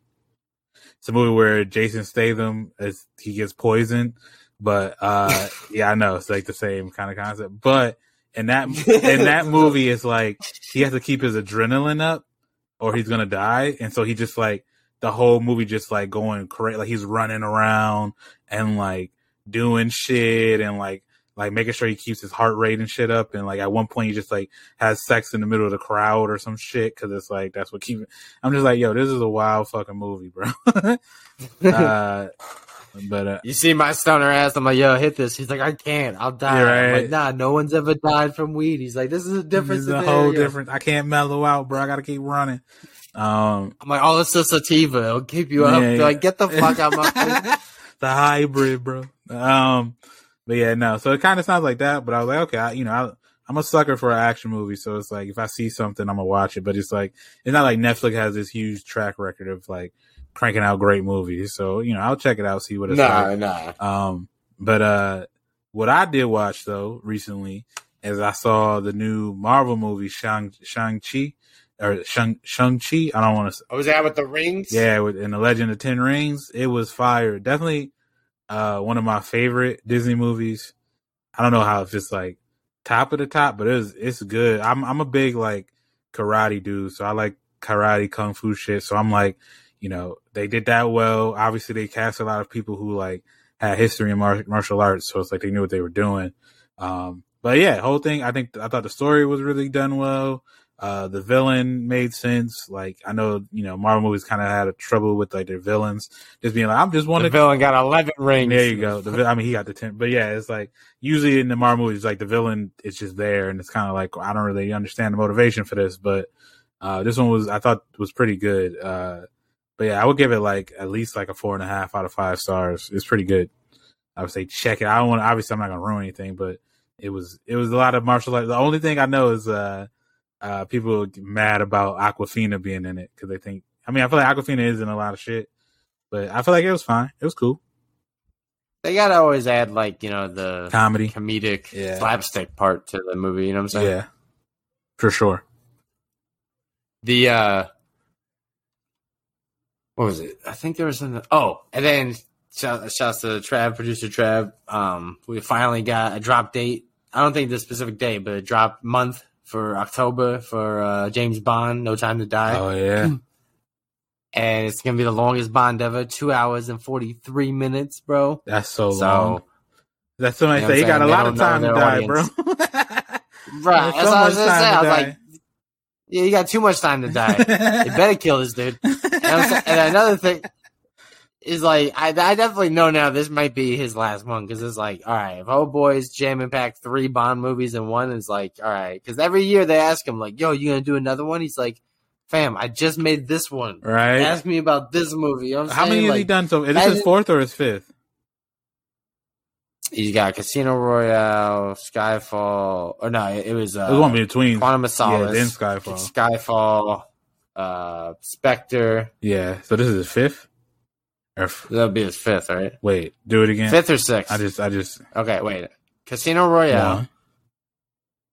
It's a movie where Jason Statham is he gets poisoned, but uh yeah, I know it's like the same kind of concept. But in that in that movie, is like he has to keep his adrenaline up, or he's gonna die, and so he just like the whole movie just like going crazy, like he's running around and like doing shit and like like making sure he keeps his heart rate and shit up. And like at one point, he just like has sex in the middle of the crowd or some shit because it's like that's what keep. I'm just like, yo, this is a wild fucking movie, bro. uh, but uh, You see my stoner ass. I'm like, yo, hit this. He's like, I can't. I'll die. You're I'm like, nah, no one's ever died from weed. He's like, this is a difference. This is a whole yo. I can't mellow out, bro. I gotta keep running. Um, I'm like, oh, it's a sativa. It'll keep you up. Yeah. Like, get the fuck out my the hybrid, bro. Um, but yeah, no. So it kind of sounds like that. But I was like, okay, I, you know, I, I'm a sucker for an action movie, so it's like if I see something, I'm gonna watch it. But it's like it's not like Netflix has this huge track record of like cranking out great movies. So you know, I'll check it out, see what it's like. nah. Um, but uh, what I did watch though recently is I saw the new Marvel movie Shang Shang Chi or Shang Shang Chi. I don't want to. Oh, was that with the rings? Yeah, with in the Legend of Ten Rings, it was fire. Definitely, uh, one of my favorite Disney movies. I don't know how if it's like top of the top, but it's it's good. I'm I'm a big like karate dude, so I like karate kung fu shit. So I'm like, you know, they did that well. Obviously, they cast a lot of people who like had history in mar- martial arts, so it's like they knew what they were doing. Um, but yeah, whole thing. I think I thought the story was really done well. Uh, the villain made sense. Like I know, you know, Marvel movies kind of had a trouble with like their villains just being like, I'm just one The villain got 11 rings. there you go. The, I mean, he got the ten, but yeah, it's like usually in the Marvel movies, like the villain is just there, and it's kind of like I don't really understand the motivation for this, but uh, this one was I thought was pretty good. Uh, but yeah, I would give it like at least like a four and a half out of five stars. It's pretty good. I would say check it. I don't want. Obviously, I'm not gonna ruin anything, but it was it was a lot of martial arts. The only thing I know is uh, uh, people mad about Awkwafina being in it because they think. I mean, I feel like Awkwafina is in a lot of shit, but I feel like it was fine. It was cool. They gotta always add like you know the Comedy. comedic Yeah. slapstick part to the movie. You know what I'm saying? Yeah, for sure. The uh, what was it? I think there was something. Oh, and then shout, shouts to Trav, producer Trav. Um, we finally got a drop date. I don't think the specific day, but a drop month for October for uh, James Bond. No Time to Die. Oh yeah, and it's gonna be the longest Bond ever, two hours and forty three minutes, bro. that's so, So, long. That's somebody You know say he got a lot of time to die, their bro. right? That's so what I was gonna say. I was die. like, yeah, you got too much time to die. you better kill this dude. You know what I'm saying? and another thing is like, I, I definitely know now this might be his last one because it's like, all right, if old boys jam and pack three Bond movies in one, is like, all right, because every year they ask him like, yo, you gonna do another one? He's like, fam, I just made this one. right? Ask me about this movie. You know How many saying? has he done? So is this his fourth or his fifth? He's got Casino Royale, Skyfall, or no, it, it was uh, It was one between. Quantum of Yeah, Solace, then Skyfall. Skyfall, uh, Spectre. Yeah, so this is his fifth. Or f- That'll be his fifth, right? wait, do it again. Fifth or sixth? I just, I just okay, wait. Casino Royale, one,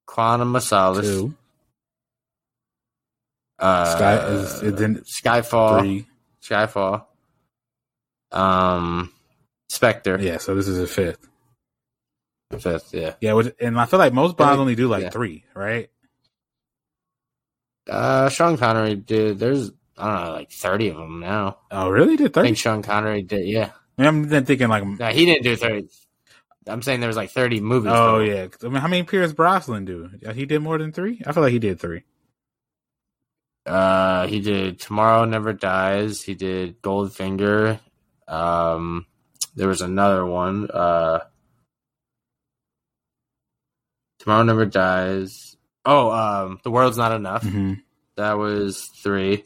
Quantum of Solace, two, uh, Sky is it then Skyfall, three. Skyfall, um, Spectre, Yeah, so this is his fifth. fifth, yeah. Yeah, and I feel like most Bonds only do like Yeah. three, right? Uh, Sean Connery did. There's I don't know, like thirty of them now. Oh, really? Did 30? I think Sean Connery did. Yeah, I mean, I'm thinking like, no, he didn't do thirty. I'm saying there was like thirty movies. oh total. yeah. I mean, how many Pierce Brosnan do? He did more than three. I feel like he did three. Uh, he did Tomorrow Never Dies. He did Goldfinger. Um, there was another one. Uh, Tomorrow Never Dies. Oh, um, The World's Not Enough. hmm That was three.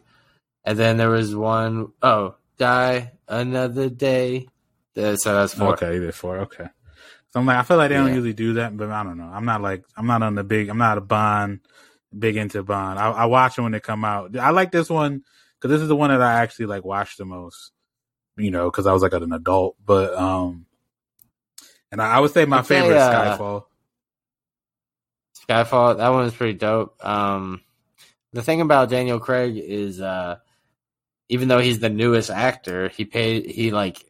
And then there was one oh Die Another Day. So that's four. Okay, did four. Okay. So I'm like, I feel like they don't usually do that, but I don't know. I'm not like, I'm not on the big, I'm not a Bond, big into Bond. I, I watch them when they come out. I like this one because this is the one that I actually like watched the most, you know, because I was like an adult. But, um, and I, I would say my favorite uh, Skyfall. Skyfall, that one's pretty dope. Um, the thing about Daniel Craig is, uh, even though he's the newest actor, he paid he like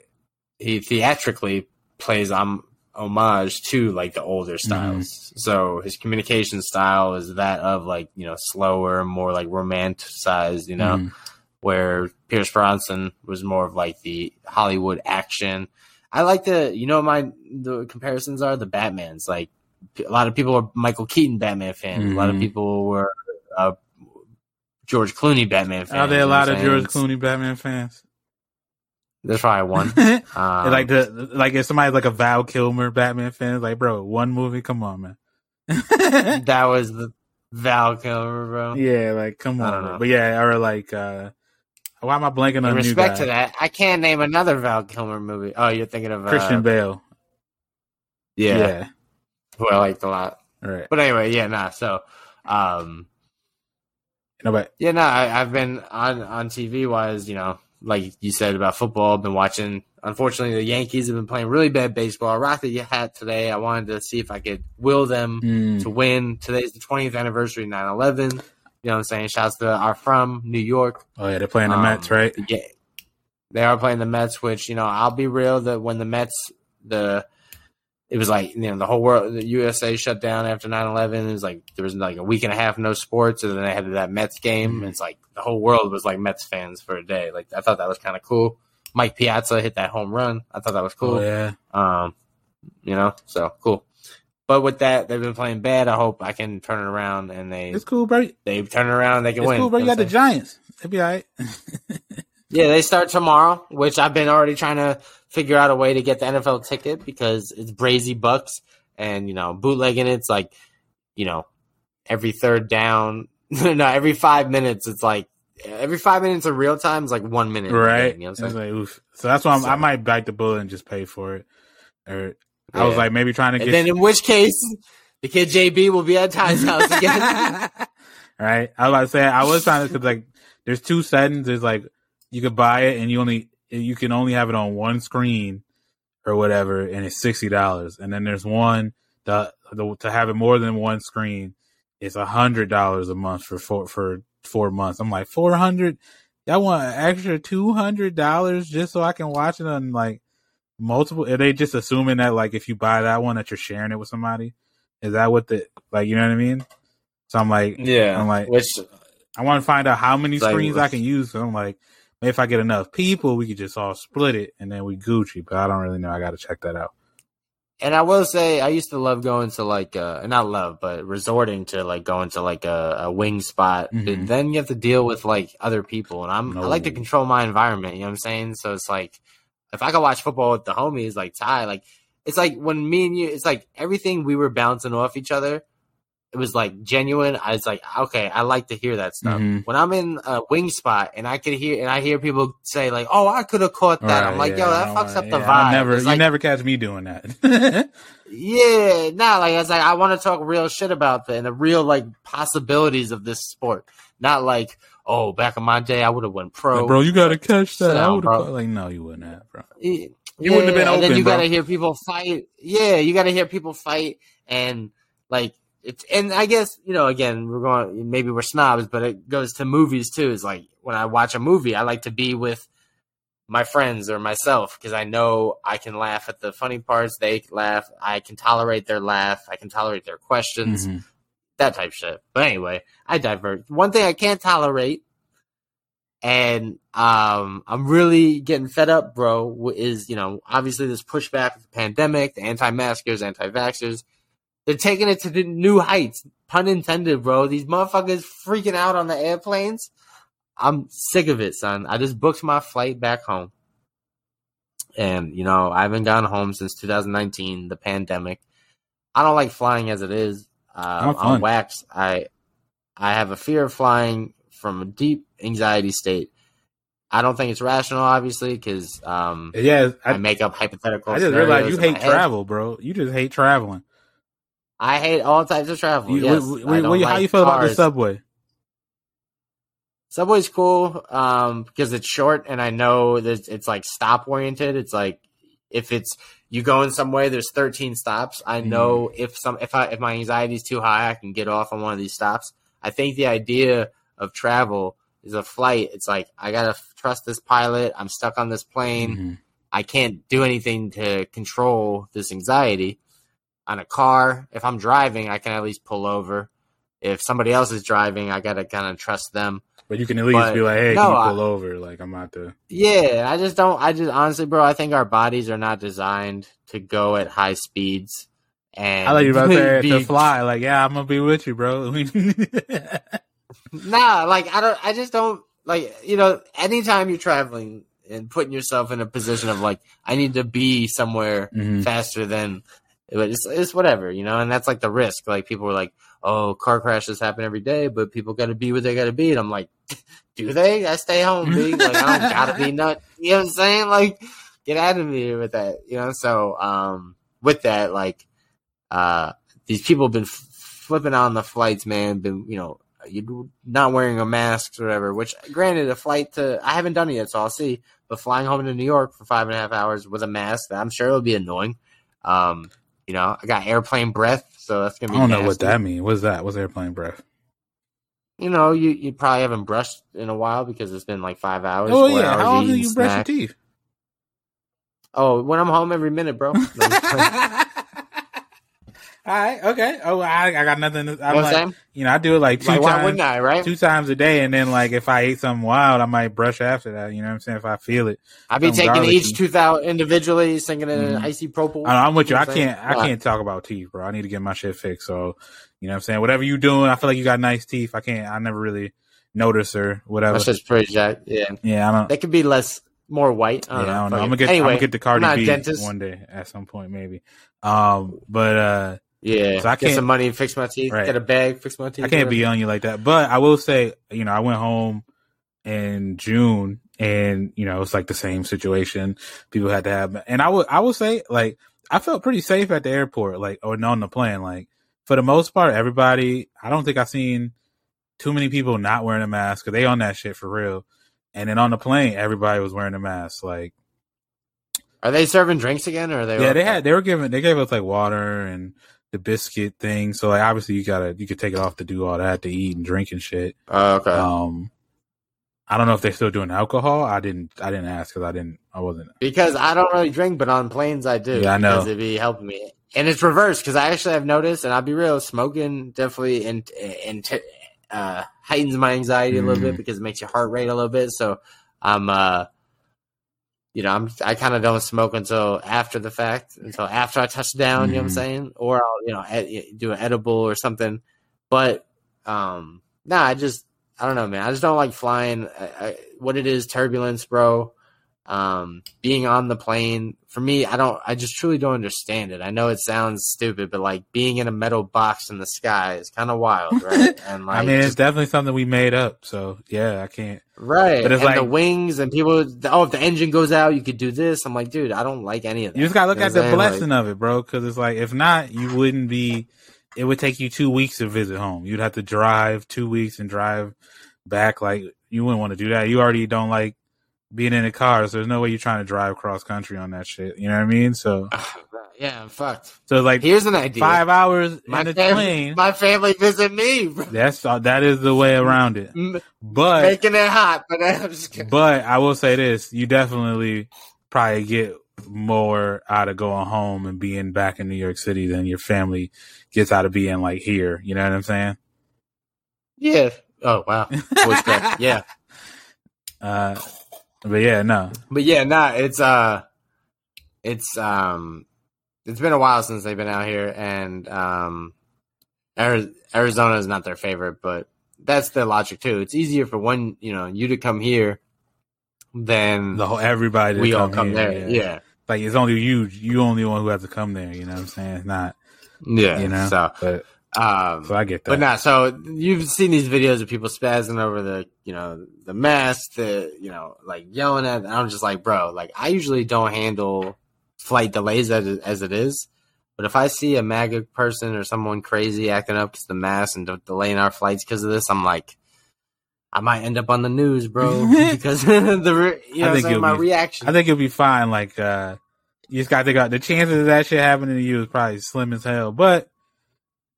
he theatrically plays um homage to like the older styles. So his communication style is that of like you know slower, more like romanticized. You know, Mhm. where Pierce Brosnan was more of like the Hollywood action. I like the you know my the comparisons are the Batman's like a lot of people are Michael Keaton Batman fans. A lot of Mhm. people were uh, George Clooney Batman fans. Are there a lot of George? Clooney Batman fans? There's probably one. like Um, the like if somebody's like a Val Kilmer Batman fan, like bro, one movie, come on, man. that was the Val Kilmer, bro. yeah, like come on, don't bro. know. but yeah, or like uh why am I blanking In on new respect to that, I can't name another Val Kilmer movie. Oh, you're thinking of uh, Christian Bale. Yeah, yeah, who I liked a lot. all right. But anyway, yeah, nah. So, um, No, but yeah, nah. I, I've been on on TV wise, you know, like you said about football. I've been watching. Unfortunately, the Yankees have been playing really bad baseball. I rocked the hat today. I wanted to see if I could will them mm, to win. Today's the 20th anniversary of 9/11. You know what I'm saying? Shouts to our from New York. oh yeah, they're playing the Um, Mets, right? Yeah, they are playing the Mets. Which you know, I'll be real that when the Mets the it was like you know the whole world the USA shut down after 9-11 it was like there was like a week and a half no sports and then they had that Mets game and it's like the whole world was like Mets fans for a day like I thought that was kind of cool Mike Piazza hit that home run I thought that was cool Oh yeah, um you know so cool but with that they've been playing bad I hope I can turn it around and they it's cool, bro. they turn it around they can It's win cool, bro. You got the what I'm saying? Giants. It'll be all right. Yeah, they start tomorrow, which I've been already trying to figure out a way to get the NFL ticket because it's Brazy Bucks and you know bootlegging it's like you know every third down, no, every five minutes it's like every five minutes of real time is like one minute, right? game, you know what I'm saying? like. So that's why I'm, I might bite the bullet and just pay for it. Or I was like maybe trying to and get then in which case the kid JB will be at Ty's house again. right? I was like to say I was trying to because like there's two settings. There's like you could buy it and you only you can only have it on one screen or whatever, and it's sixty dollars. And then there's one the, the to have it more than one screen, it's a hundred dollars a month for four for four months. I'm like four hundred. Y'all want an extra two hundred dollars just so I can watch it on like multiple? Are they just assuming that like if you buy that one that you're sharing it with somebody? Is that what the like? You know what I mean? So I'm like, yeah, I'm like- which I want to find out how many Like- screens I can use. So I'm like, maybe if I get enough people, we could just all split it and then we Gucci. But I don't really know. I got to check that out. And I will say, I used to love going to like, uh, not love, but resorting to like going to like a, a wing spot. Mhm. But then you have to deal with like other people, and I'm I like to control my environment. You know what I'm saying? So it's like, if I could watch football with the homies, like Ty, like it's like when me and you, it's like everything we were bouncing off each other. It was like genuine. I was like, okay, I like to hear that stuff. Mhm. When I'm in a wing spot and I could hear and I hear people say like, "Oh, I could have caught that," I'm like, yeah, "Yo, that fucks up the yeah, vibe." I never, It's you like- never catch me doing that. yeah, nah, like I was like, I want to talk real shit about that and the real like possibilities of this sport. Not like, oh, back in my day, I would have went pro. Like, bro, you got to catch that. I would bro. have like, no, you wouldn't have, bro. Yeah, You wouldn't have been and then you bro. gotta hear people fight. Yeah, you gotta hear people fight, and like it's. And I guess you know, again, we're going. Maybe we're snobs, but it goes to movies too. Is like when I watch a movie, I like to be with my friends or myself because I know I can laugh at the funny parts. They laugh. I can tolerate their laugh. I can tolerate their questions. Mhm. That type of shit. But anyway, I divert. One thing I can't tolerate, and um, I'm really getting fed up, bro. Is you know obviously this pushback of the pandemic, the anti-maskers, anti-vaxxers. They're taking it to the new heights. Pun intended, bro. These motherfuckers freaking out on the airplanes. I'm sick of it, son. I just booked my flight back home. And, you know, I haven't gone home since 2019, the pandemic. I don't like flying as it is. Uh, on wax, I I have a fear of flying from a deep anxiety state. I don't think it's rational, obviously, because um, Yeah, I, I, make up hypothetical. I just realized you hate my head. travel, bro. You just hate traveling. I hate all types of travel. You, yes, wh- wh- I how like you feel about the subway? Subway's cool um, because it's short and I know that it's like stop oriented. It's like if it's you go in some way, there's 13 stops. I Mm-hmm. know if some if I if my anxiety is too high, I can get off on one of these stops. I think the idea of travel is a flight. It's like I gotta f- trust this pilot. I'm stuck on this plane. Mhm. I can't do anything to control this anxiety. On a car, if I'm driving, I can at least pull over. if somebody else is driving, I gotta kind of trust them. But you can at least But, be like, hey, no, can you I- pull over? Like I'm out to. Yeah, I just don't. I just honestly, bro, I think our bodies are not designed to go at high speeds. And I like you about to, say be- to fly. Like, yeah, I'm gonna be with you, bro. Nah, like I don't. I just don't like. You know, anytime you're traveling and putting yourself in a position of like, I need to be somewhere Mhm. faster than. But it's it's whatever, you know, and that's like the risk. Like people were like, "Oh, car crashes happen every day, but people got to be where they got to be." And I'm like, "Do they? I stay home. Like I don't gotta be nut." You know what I'm saying? Like, get out of me with that, you know. So, um, with that, like, uh, these people have been f- flipping on the flights, man. Been you know, you not wearing a mask or whatever. Which, granted, a flight to I haven't done it yet, so I'll see. But flying home to New York for five and a half hours with a mask, I'm sure it'll be annoying. Um, you know, I got airplane breath, so that's gonna be. I don't know what that means. What's that? What's airplane breath? You know, you you probably haven't brushed in a while because it's been like five hours. Oh yeah, hours how often do you brush your teeth? Oh, when I'm home every minute, bro. All right, okay. Oh, I, I got nothing. To, I'm I'm like, you know, I do it like two Like, why times, wouldn't I? Right? two times a day, and then like if I ate something wild, I might brush after that. You know what I'm saying? If I feel it, I'd be taking garlicky. each tooth out individually, sinking in Mhm. an icy propel. I I'm with you. know I I'm saying? can't. I can't talk about teeth, bro. I need to get my shit fixed. So, you know what I'm saying? Whatever you doing, I feel like you got nice teeth. I can't. I never really notice or whatever. That's just pretty jacked. Yeah, Yeah, I don't. that could be less, more white. I yeah, don't I know. don't know. I'm gonna get. anyway, I'm gonna get the Cardi I'm not a B dentist. one day at some point, maybe. Um, but uh, Yeah, So I get some money, and fix my teeth, Right. get a bag, fix my teeth. I can't be on you like that. But I will say, you know, I went home in June and, you know, it's like the same situation. People had to have, and I would, I would say like, I felt pretty safe at the airport, like, or on the plane. Like, for the most part, everybody, I don't think I've seen too many people not wearing a mask because they on that shit for real. And then on the plane, everybody was wearing a mask. Like, Are they serving drinks again, or are they? yeah, they had, they were giving, they gave us like water and the biscuit thing. So like, obviously you gotta, you could take it off to do all that, to eat and drink and shit. Oh, okay. Um, I don't know if they're still doing alcohol. I didn't. I didn't ask because I didn't. I wasn't. because I don't really drink, but on planes I do. Yeah, I know. Because it'd be helping me, and it's reversed because I actually have noticed, and I'll be real, smoking definitely and in, uh, heightens my anxiety a little Mm. bit because it makes your heart rate a little bit. So I'm, uh, you know, I'm I kind of don't smoke until after the fact, until after I touch down. You know what I'm Mhm. saying? Or I'll you know ed- do an edible or something. But um, nah, I just I don't know, man. I just don't like flying. I, I, what it is, turbulence, bro. Um, being on the plane for me, I don't. I just truly don't understand it. I know it sounds stupid, but like being in a metal box in the sky is kind of wild, right? And like, I mean, it's just- definitely something we made up. So yeah, I can't. right. but it's and the wings and people. Oh, if the engine goes out, you could do this. I'm like, dude, I don't like any of that. You just gotta look You know at the I'm? Like- blessing of it, bro. Because it's like if not, you wouldn't be. It would take you two weeks to visit home. You'd have to drive two weeks and drive back. Like you wouldn't want to do that. You already don't like being in a car, so there's no way you're trying to drive cross country on that shit. You know what I mean? So, yeah, I'm fucked. so like Here's an idea. five hours my in the family, plane. my family visit me, bro. That's that is the way around it. But making it hot. But I'm just kidding. but I will say this: you definitely probably get more out of going home and being back in New York City than your family gets out of being like here. You know what I'm saying? yeah. Oh wow. Yeah. Uh, but yeah, no, But yeah, nah, it's uh it's um it's been a while since they've been out here and um Arizona is not their favorite, but that's the logic too. It's easier for one, you know, you to come here than the whole everybody we all come here, there. Yeah. like it's only you. You only one who has to come there. You know what I'm saying? It's not. Yeah. You know. So but um so I get that. But not so you've seen these videos of people spazzing over the you know the mask, the you know like yelling at. I'm just like, bro, like I usually don't handle flight delays as as it is, but if I see a MAGA person or someone crazy acting up because the mask and de- delaying our flights because of this, I'm like, I might end up on the news, bro, because the re- you know I'm think my be- reaction. I think you'll be fine. Like, uh, you just got to think about the chances of that shit happening to you is probably slim as hell. But,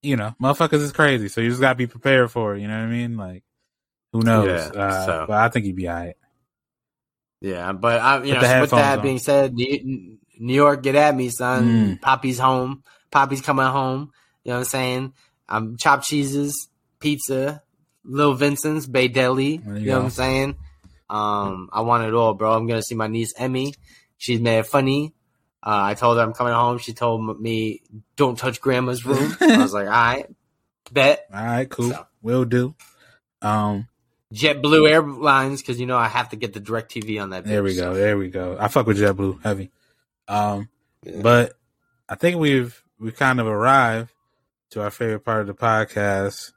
you know, motherfuckers is crazy. So you just got to be prepared for it. You know what I mean? Like, who knows? Yeah, uh, so- But I think you'd be all right. Yeah, but I, you Put know, with that on. being said, New, York, get at me, son. Mm. Poppy's home. Poppy's coming home. You know what I'm saying? Um, chopped cheeses, Pizza, Lil Vincent's, Bay Deli. You, you know what. I'm saying? Um, I want it all, bro. I'm gonna see my niece Emmy. She's mad funny. Uh, I told her I'm coming home. She told me, "Don't touch Grandma's room." I was like, "All right, bet." All right, cool. So. Will do. Um, JetBlue Airlines because you know I have to get the direct TV on that. there we go. so- There we go. I fuck with JetBlue heavy. Um, Yeah. but I think we've we kind of arrived to our favorite part of the podcast.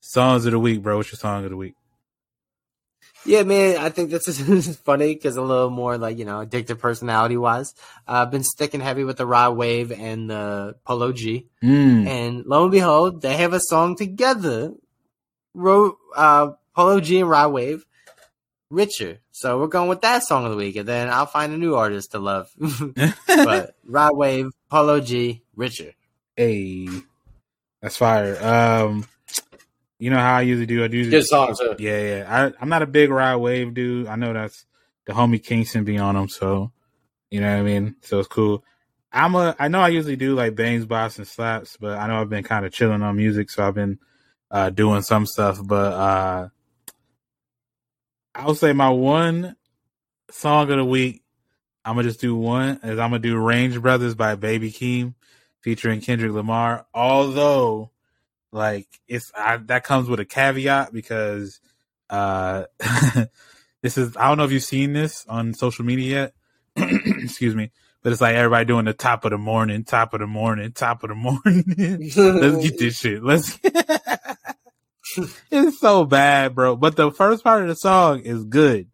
Songs of the week, bro. What's your song of the week? Yeah, man, I think this is funny because a little more like you know addictive personality wise. Uh, I've been sticking heavy with the Rod Wave and the Polo G, Mm. and lo and behold, they have a song together. Ro- uh, Polo G and Rod Wave, richer. So we're going with that song of the week, and then I'll find a new artist to love. but Rod Wave, Polo G, richer. hey, that's fire. Um, you know how I usually do. I do Good song too. Yeah, yeah. I, I'm not a big Rod Wave dude. I know that's the homie Kingston be on them, so you know what I mean. So it's cool. I'm a. I know I usually do like bangs, boss, and slaps, but I know I've been kind of chilling on music, so I've been uh doing some stuff. But uh I would say my one song of the week. I'm gonna just do one. Is I'm gonna do Range Brothers by Baby Keem, featuring Kendrick Lamar. Although like it's I, that comes with a caveat because uh this is I don't know if you've seen this on social media yet. Excuse me, but it's like everybody doing the top of the morning, top of the morning, top of the morning. Let's get this shit. Let's. it's so bad, bro. But the first part of the song is good.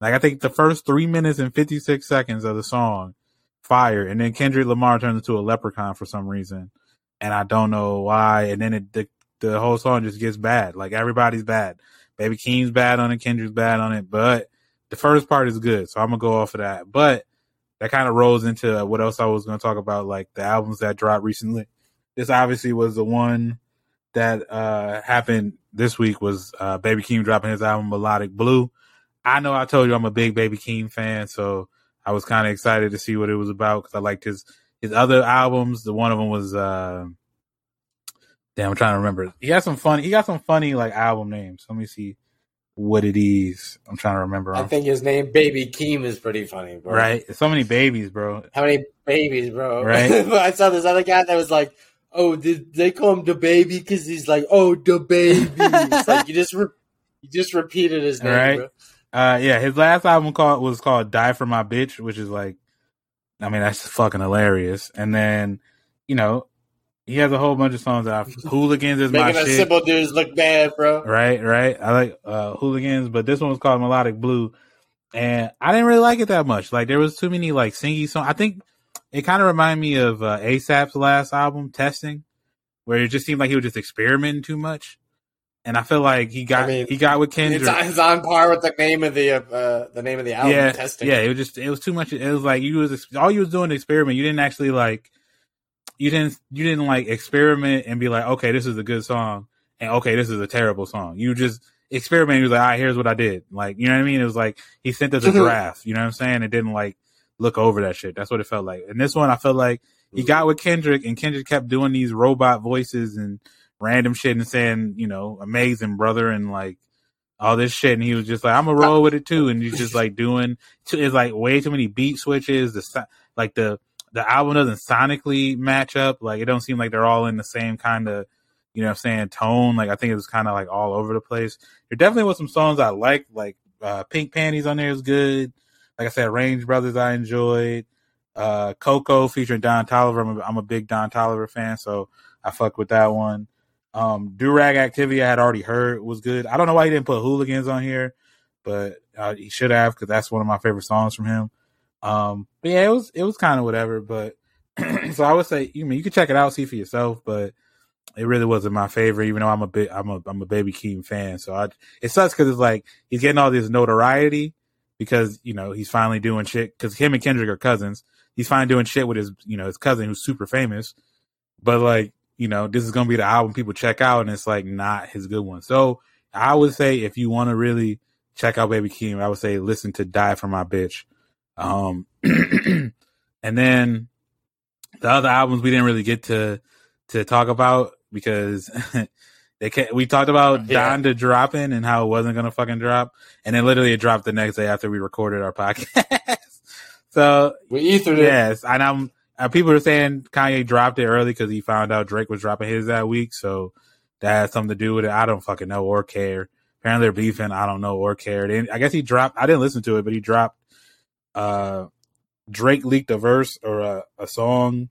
Like I think the first three minutes and fifty six seconds of the song, fire, and then Kendrick Lamar turns into a leprechaun for some reason, and I don't know why. And then it the, the whole song just gets bad. Like everybody's bad. Baby Keem's bad on it. Kendrick's bad on it. But the first part is good, so I'm gonna go off of that. But that kind of rolls into what else I was gonna talk about, like the albums that dropped recently. This obviously was the one that uh happened this week was uh Baby Keem dropping his album Melodic Blue. I know I told you I'm a big Baby Keem fan, so I was kind of excited to see what it was about because I liked his his other albums. The one of them was uh damn, I'm trying to remember. He got some funny. He got some funny like album names. Let me see what it is. I'm trying to remember. I think his name Baby Keem is pretty funny, bro. right, so many babies, bro. How many babies, bro? Right. I saw this other guy that was like, "Oh, did they call him the baby?" Because he's like, "Oh, the baby." it's like you just re- you just repeated his name, Right. bro. Uh, yeah, his last album called was called "Die for My Bitch," which is like, I mean, that's fucking hilarious. And then, you know, he has a whole bunch of songs that I, "Hooligans" is my Making the shit. simple dudes look bad, bro. Right, right. I like uh hooligans, but this one was called Melodic Blue. And I didn't really like it that much. Like there was too many like singy songs. I think it kind of reminded me of uh, ASAP's last album, Testing, where it just seemed like he was just experimenting too much. And I feel like he got I mean, he got with Kendrick. It's, it's on par with the name of the uh, the name of the album. yeah, testing. yeah. It was just it was too much. It was like you was all you was doing experiment. You didn't actually like you didn't you didn't like experiment and be like, okay, this is a good song, and okay, this is a terrible song. You just experimented. You was like, all right, here's what I did. Like, you know what I mean? It was like he sent us a draft. You know what I'm saying? It didn't like look over that shit. That's what it felt like. And this one, I felt like he got with Kendrick, and Kendrick kept doing these robot voices and random shit and saying, you know, amazing brother, and like all this shit. And he was just like, I'm gonna roll with it too. And he's just like doing, it's like way too many beat switches. The like the the album doesn't sonically match up. Like it don't seem like they're all in the same kind of, you know, I'm saying tone. Like I think it was kind of like all over the place. There definitely was some songs I liked, like uh, Pink Panties on there is good. Like I said, Range Brothers I enjoyed. Uh, Coco featuring Don Toliver. I'm a, I'm a big Don Toliver fan, so I fuck with that one. Um, Durag Activity I had already heard was good. I don't know why he didn't put Hooligans on here, but uh, he should have because that's one of my favorite songs from him. Um, but yeah, it was it was kind of whatever. But so I would say, you mean you can check it out, see for yourself. But it really wasn't my favorite, even though I'm a big I'm a I'm a Baby Keem fan. So I it sucks because it's like he's getting all this notoriety because you know he's finally doing shit because him and Kendrick are cousins. He's finally doing shit with his you know his cousin who's super famous, but like you know this is gonna be the album people check out, and it's like not his good one. So I would say if you want to really check out Baby Keem, I would say listen to Die for My Bitch. Um, and then the other albums we didn't really get to to talk about because They can't, we talked about Yeah. Donda dropping and how it wasn't gonna fucking drop, and then literally it dropped the next day after we recorded our podcast. so We ethered it. yes, and I'm uh, people are saying Kanye dropped it early because he found out Drake was dropping his that week, so that has something to do with it. I don't fucking know or care. Apparently they're beefing. I don't know or care. I guess he dropped. I didn't listen to it, but he dropped. Uh, Drake leaked a verse or a, a song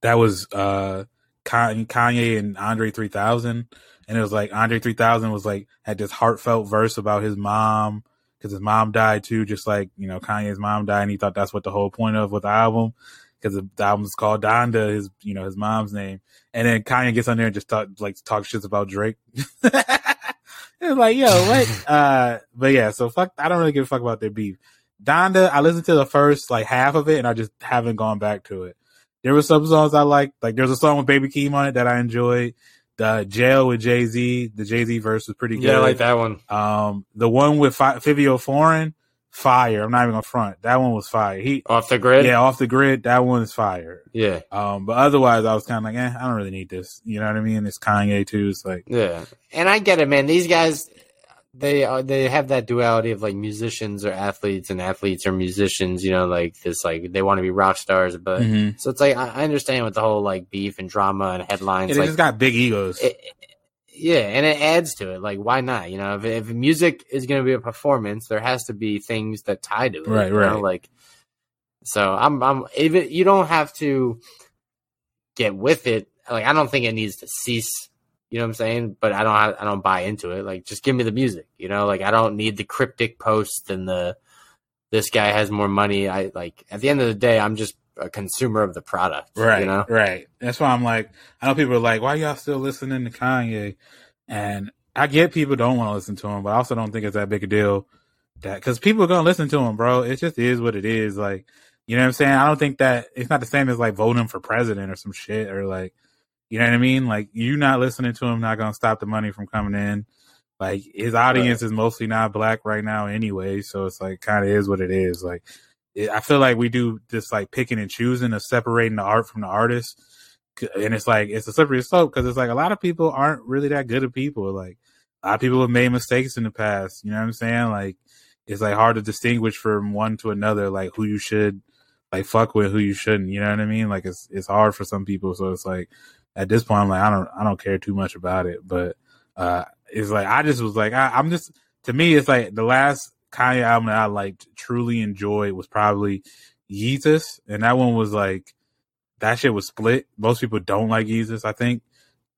that was uh Kanye and Andre 3000 and it was like Andre 3000 was like had this heartfelt verse about his mom because his mom died too just like you know Kanye's mom died and he thought that's what the whole point of with the album because the album's called Donda his you know his mom's name and then Kanye gets on there and just talk like talk shit about Drake it's like yo what uh but yeah so fuck I don't really give a fuck about their beef Donda I listened to the first like half of it and I just haven't gone back to it there were some songs I liked. Like there's a song with Baby Keem on it that I enjoyed. The Jail with Jay Z, the Jay Z verse was pretty good. Yeah, I like that one. Um, the one with Fi- Fivio Foreign, fire. I'm not even gonna front. That one was fire. He, Off the grid. yeah, off the grid. That one is fire. yeah, Um, but otherwise, I was kind of like, eh, I don't really need this. You know what I mean? It's Kanye too. It's like, yeah. And I get it, man. These guys, they are they have that duality of like musicians or athletes, and athletes or musicians. You know, like this, like they want to be rock stars, but mhm. so it's like I, I understand with the whole like beef and drama and headlines. They like, just got big egos. it, yeah, and it adds to it. Like, why not? You know, if, if music is going to be a performance, there has to be things that tie to it. Right, you know? right. Like, so I'm, I'm. Even you don't have to get with it. Like, I don't think it needs to cease. You know what I'm saying? But I don't. I don't buy into it. Like, just give me the music. You know, like I don't need the cryptic posts and the this guy has more money. I like. At the end of the day, I'm just a consumer of the product. Right, You know. right. That's why I'm like, I know people are like, why y'all still listening to Kanye? And I get people don't want to listen to him, but I also don't think it's that big a deal that because people are gonna listen to him, bro. It just is what it is. Like, you know what I'm saying? I don't think that it's not the same as like voting for president or some shit or like, you know what I mean? Like, you not listening to him not gonna stop the money from coming in. Like, his audience is mostly not black right now anyway, so it's like kind of is what it is. Like, it, I feel like we do this like picking and choosing of separating the art from the artist. And it's like, it's a slippery slope because it's like a lot of people aren't really that good at people. Like, a lot of people have made mistakes in the past. You know what I'm saying? Like, it's like hard to distinguish from one to another, like who you should like fuck with, who you shouldn't. You know what I mean? Like, it's, it's hard for some people. So it's like, at this point, I'm like, I don't, I don't care too much about it. But, uh, it's like, I just was like, I, I'm just, to me, it's like the last Kanye album that I like truly enjoyed was probably Yeezus, and that one was like that shit was split. Most people don't like Yeezus, I think,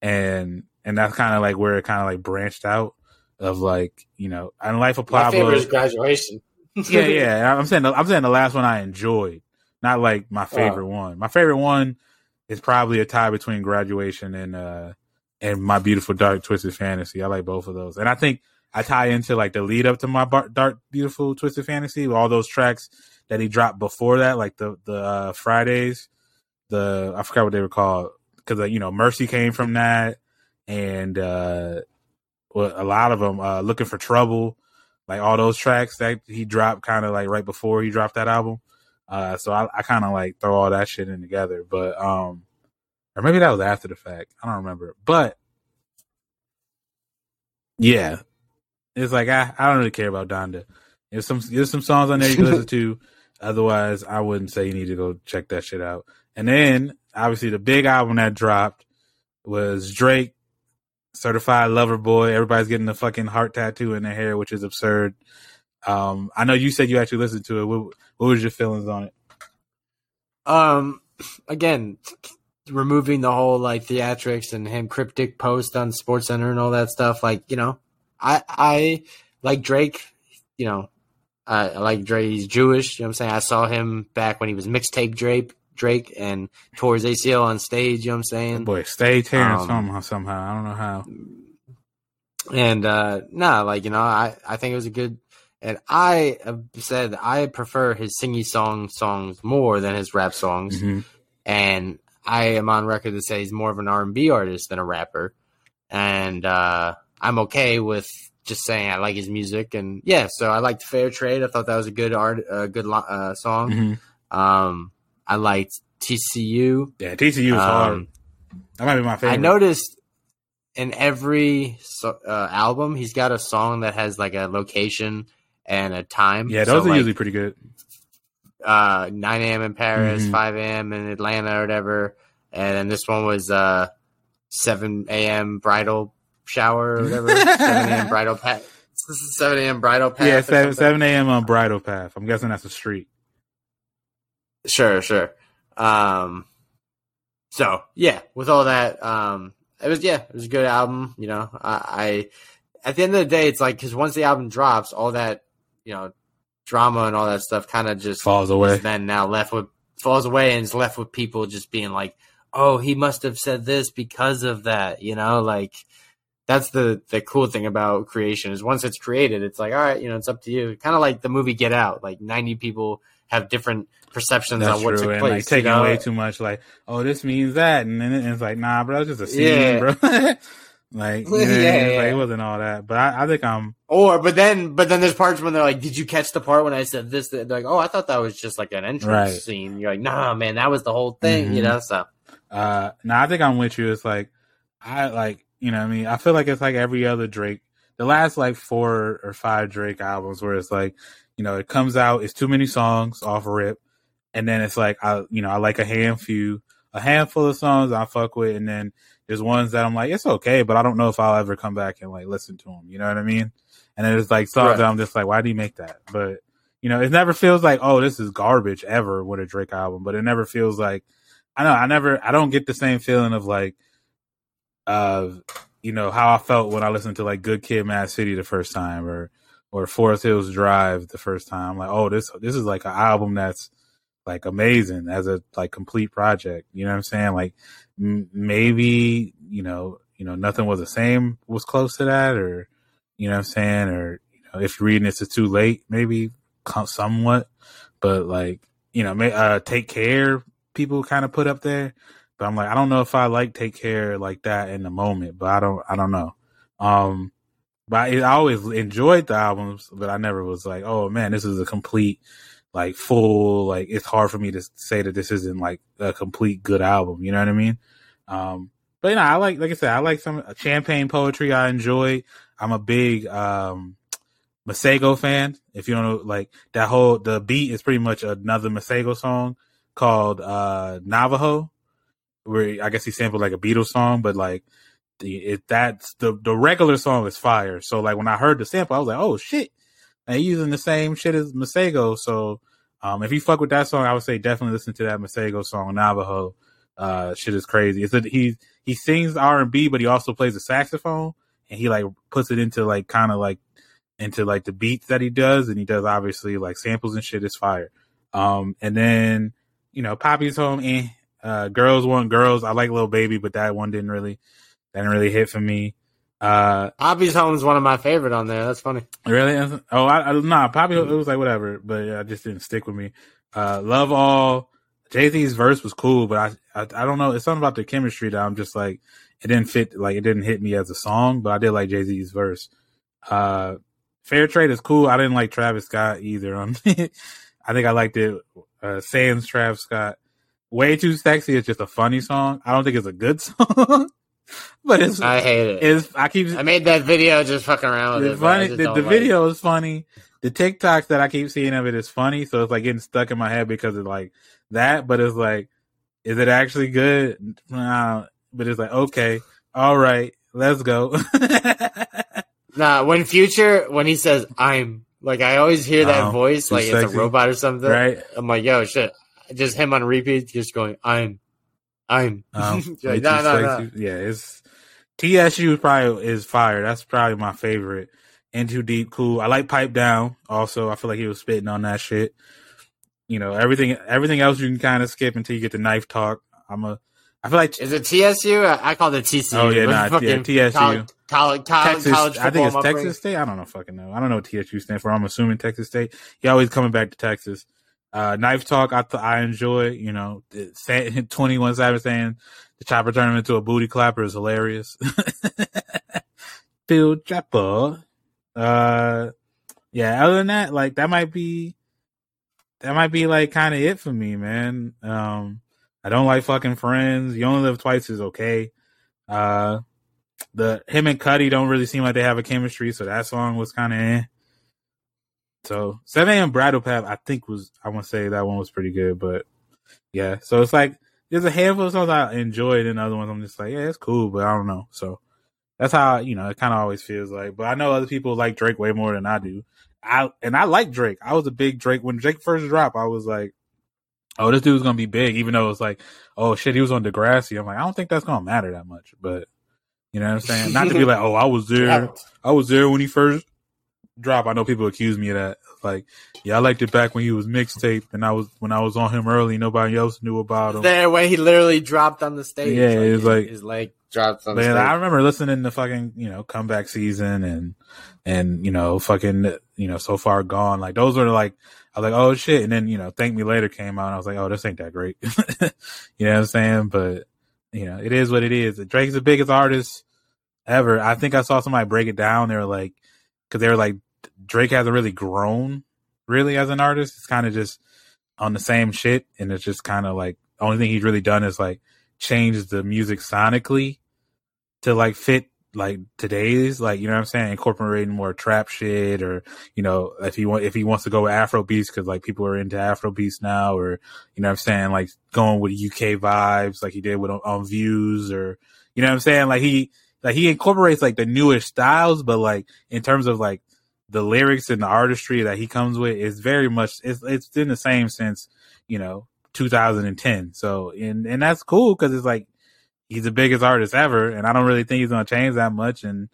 and and that's kind of like where it kind of like branched out of like you know, and Life of My Pablo. favorite is graduation. yeah, yeah. I'm saying I'm saying the last one I enjoyed, not like my favorite one. My favorite one is probably a tie between Graduation and uh and My Beautiful Dark Twisted Fantasy. I like both of those, and I think I tie into like the lead up to My Bar- Dark Beautiful Twisted Fantasy all those tracks that he dropped before that, like the the uh, Fridays. The I forgot what they were called because uh, you know Mercy came from that, and uh well, a lot of them uh Looking for Trouble like all those tracks that he dropped kind of like right before he dropped that album. Uh, so I, I kind of like throw all that shit in together, but, um, or maybe that was after the fact. I don't remember, but yeah, it's like, I, I don't really care about Donda. There's some, there's some songs on there you can listen to. Otherwise, I wouldn't say you need to go check that shit out. And then obviously the big album that dropped was Drake certified lover boy. Everybody's getting the fucking heart tattoo in their hair, which is absurd. Um, I know you said you actually listened to it. What, what was your feelings on it? Um, again, removing the whole like theatrics and him cryptic post on Sports Center and all that stuff. Like, you know, I I like Drake. You know, I, I like Drake. He's Jewish. You know what I'm saying? I saw him back when he was mixtape Drake. Drake and tore his ACL on stage. You know what I'm saying? Boy, stay tearing Um, somehow. Somehow, I don't know how. And uh no, like you know, I I think it was a good. And I have said I prefer his singy song songs more than his rap songs. Mhm. And I am on record to say he's more of an R and B artist than a rapper. And uh I'm okay with just saying I like his music. And yeah, so I liked Fair Trade. I thought that was a good art, a good uh, song. Mhm. Um, I liked TCU. Yeah, TCU is hard. Um, That might be my favorite. I noticed in every uh, album, he's got a song that has like a location and a time. Yeah, So, those are like, usually pretty good. uh, 9 a.m. in Paris, Mhm. 5 a.m. in Atlanta, or whatever. And then this one was uh, 7 a.m. bridal shower, or whatever. 7 a.m. Bridle Path. This is 7 a.m. Bridle Path. yeah, seven, 7 a.m. on Bridle Path. I'm guessing that's a street. Sure, sure. Um, so yeah, with all that, um, it was yeah, it was a good album. You know, I, I at the end of the day, it's like because once the album drops, all that you know drama and all that stuff kind of just Falls away. then now left with falls away and is left with people just being like, oh, he must have said this because of that. You know, like that's the the cool thing about creation is once it's created, it's like all right, you know, it's up to you. Kind of like the movie Get Out. Like ninety people have different perceptions That's on what true. took And place. like you taking know? way too much, like, oh, this means that. And then it's like, nah, bro, it's just a scene, Yeah. bro. like, yeah, Yeah, like, it wasn't all that. But I, I think I'm, Or, but then, but then there's parts when they're like, "Did you catch the part when I said this?" They're like, "Oh, I thought that was just like an entrance Right. scene." You're like, "Nah, man, that was the whole thing," you Mhm. know. So, uh, now I think I'm with you. It's like, I like, you know I mean? I feel like it's like every other Drake. The last like four or five Drake albums where it's like, you know, it comes out, it's too many songs off a rip. And then it's like, I, you know, I like a handful, a handful of songs I fuck with. And then there's ones that I'm like, it's okay, but I don't know if I'll ever come back and like listen to them. You know what I mean? And then there's like songs Right. that I'm just like, why do you make that? But, you know, it never feels like, oh, this is garbage ever with a Drake album, but it never feels like, I know, I never, I don't get the same feeling of like, uh, you know, how I felt when I listened to like Good Kid, Mad City the first time, or or Forest Hills Drive the first time. I'm like, oh, this this is like an album that's like amazing as a like complete project. You know what I'm saying? Like m- maybe you know, you know, nothing was the same was close to that, or you know what I'm saying, or you know, if you're reading this is too late, maybe somewhat, but like you know, may, uh, take care people kind of put up there. But I'm like, I don't know if I like take care like that in the moment, but I don't, I don't know. Um, but I, I always enjoyed the albums, but I never was like, oh man, this is a complete, like full, like it's hard for me to say that this isn't like a complete good album. You know what I mean? Um, but you know, I like, like I said, I like some champagne poetry. I enjoy. I'm a big, um, Masego fan. If you don't know, like that whole, the beat is pretty much another Masego song called, uh, Navajo where I guess he sampled like a Beatles song, but like the it that's the the regular song is fire. So like when I heard the sample, I was like, oh shit, and he's using the same shit as Masego. So um, if you fuck with that song, I would say definitely listen to that Masego song Navajo. Uh, shit is crazy. It's a, he he sings R and B, but he also plays the saxophone, and he like puts it into like kind of like into like the beats that he does, and he does obviously like samples and shit is fire. Um, and then you know Papi's home, eh. Uh, girls want girls. I like Little Baby, but that one didn't really, that didn't really hit for me. Uh, Papi's Home is one of my favorite on there. That's funny. really? Oh, I, I nah, Poppy. It was like whatever, but yeah, it just didn't stick with me. Uh, Love All. Jay Z's verse was cool, but I, I, I don't know. It's something about the chemistry that I'm just like, it didn't fit. Like it didn't hit me as a song, but I did like Jay Z's verse. Uh, Fair Trade is cool. I didn't like Travis Scott either. Um, I think I liked it. Uh, Sans Travis Scott. Way Too Sexy is just a funny song. I don't think it's a good song, but it's, I hate it. it's, I keep, I made that video just fucking around with it. funny, the, the like video is funny. The TikToks that I keep seeing of it is funny, so it's like getting stuck in my head because of like that. But it's like, is it actually good? Nah, but it's like, okay, all right, let's go. it. Nah, when Future when he says "I'm," like I always hear that Oh, voice, too like it's a robot or something. right? I'm like, yo, shit. Just him on repeat, just going, "I'm, I'm." Um, You're way like, no, no, no. Yeah, it's TSU probably is fire. That's probably my favorite. In Too Deep, cool. I like Pipe Down. Also, I feel like he was spitting on that shit. You know, everything everything else you can kind of skip until you get the knife talk. I'm a. I feel like Is it TSU? I, call it TCU. Oh, yeah, nah, yeah, TSU. College, college, college, Texas. college I think it's Texas State. I don't know. Fucking know. I don't know what TSU stands for. I'm assuming Texas State. He always coming back to Texas. Uh, knife talk. I th- I enjoy. You know, twenty one Savage saying the chopper turned him into a booty clapper is hilarious. Phil Chopper. Uh, yeah. Other than that, like that might be that might be like kind of it for me, man. Um, I don't like fucking friends. You only live twice is okay. Uh, the him and Cudi don't really seem like they have a chemistry, so that song was kind of eh. So 7 a.m. Bridle Path, I think was I want to say that one was pretty good, but yeah. So it's like there's a handful of songs I enjoyed, and other ones I'm just like, yeah, it's cool, but I don't know. So that's how you know it kind of always feels like. But I know other people like Drake way more than I do. I and I like Drake. I was a big Drake when Drake first dropped. I was like, oh, this dude's gonna be big, even though it's like, oh shit, he was on Degrassi. I'm like, I don't think that's gonna matter that much, but you know what I'm saying? Not to be like, oh, I was there, I was there when he first dropped. I know people accuse me of that. Like, yeah, I liked it back when he was mixtape, and I was when I was on him early. Nobody else knew about him. There, where he literally dropped on the stage. Yeah, it was like- his leg dropped on Man, stage. I remember listening to fucking, you know, comeback season and, and, you know, fucking, you know, so far gone. Like those were like, I was like, oh shit. And then, you know, Thank Me Later came out and I was like, oh, this ain't that great. you know what I'm saying? But, you know, it is what it is. Drake's the biggest artist ever. I think I saw somebody break it down. They were like, cause they were like, Drake hasn't really grown really as an artist. It's kind of just on the same shit. And it's just kind of like, only thing he's really done is like change the music sonically to like fit like today's like you know what I'm saying incorporating more trap shit or you know if he want if he wants to go with Afro beats because like people are into Afro beats now or you know what I'm saying like going with UK vibes like he did with on, on Views or you know what I'm saying like he like he incorporates like the newest styles but like in terms of like the lyrics and the artistry that he comes with is very much it's it's been the same since you know 2010 so and and that's cool because it's like he's the biggest artist ever, and I don't really think he's gonna change that much. And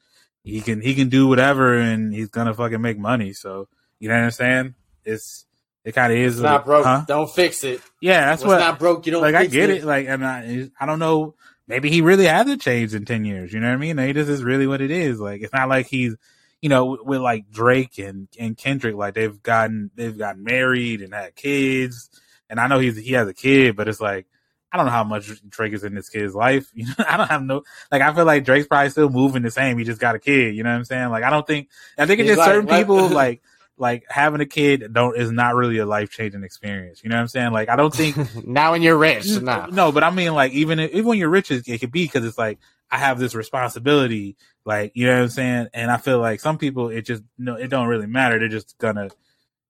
he can he can do whatever, and he's gonna fucking make money. So you know what I'm saying? It's it kind of is. it's not broke. Huh? Don't fix it. Yeah, that's What's what. not broke, you don't like I get it. Like, and I I don't know. Maybe he really hasn't changed in ten years. You know what I mean? Like, this is really what it is. Like, it's not like he's. You know, with, with like Drake and, and Kendrick, like they've gotten they've gotten married and had kids, and I know he's he has a kid, but it's like I don't know how much Drake is in this kid's life. You know, I don't have no like. I feel like Drake's probably still moving the same. He just got a kid. You know what I'm saying? Like, I don't think. I think it's just like- certain like- people like like having a kid don't is not really a life changing experience. You know what I'm saying? Like, I don't think now when you're rich, nah. no, but I mean, like, even if, even when you're rich, it, it could be because it's like I have this responsibility, like, you know what I'm saying? And I feel like some people, it just no, it don't really matter. They're just gonna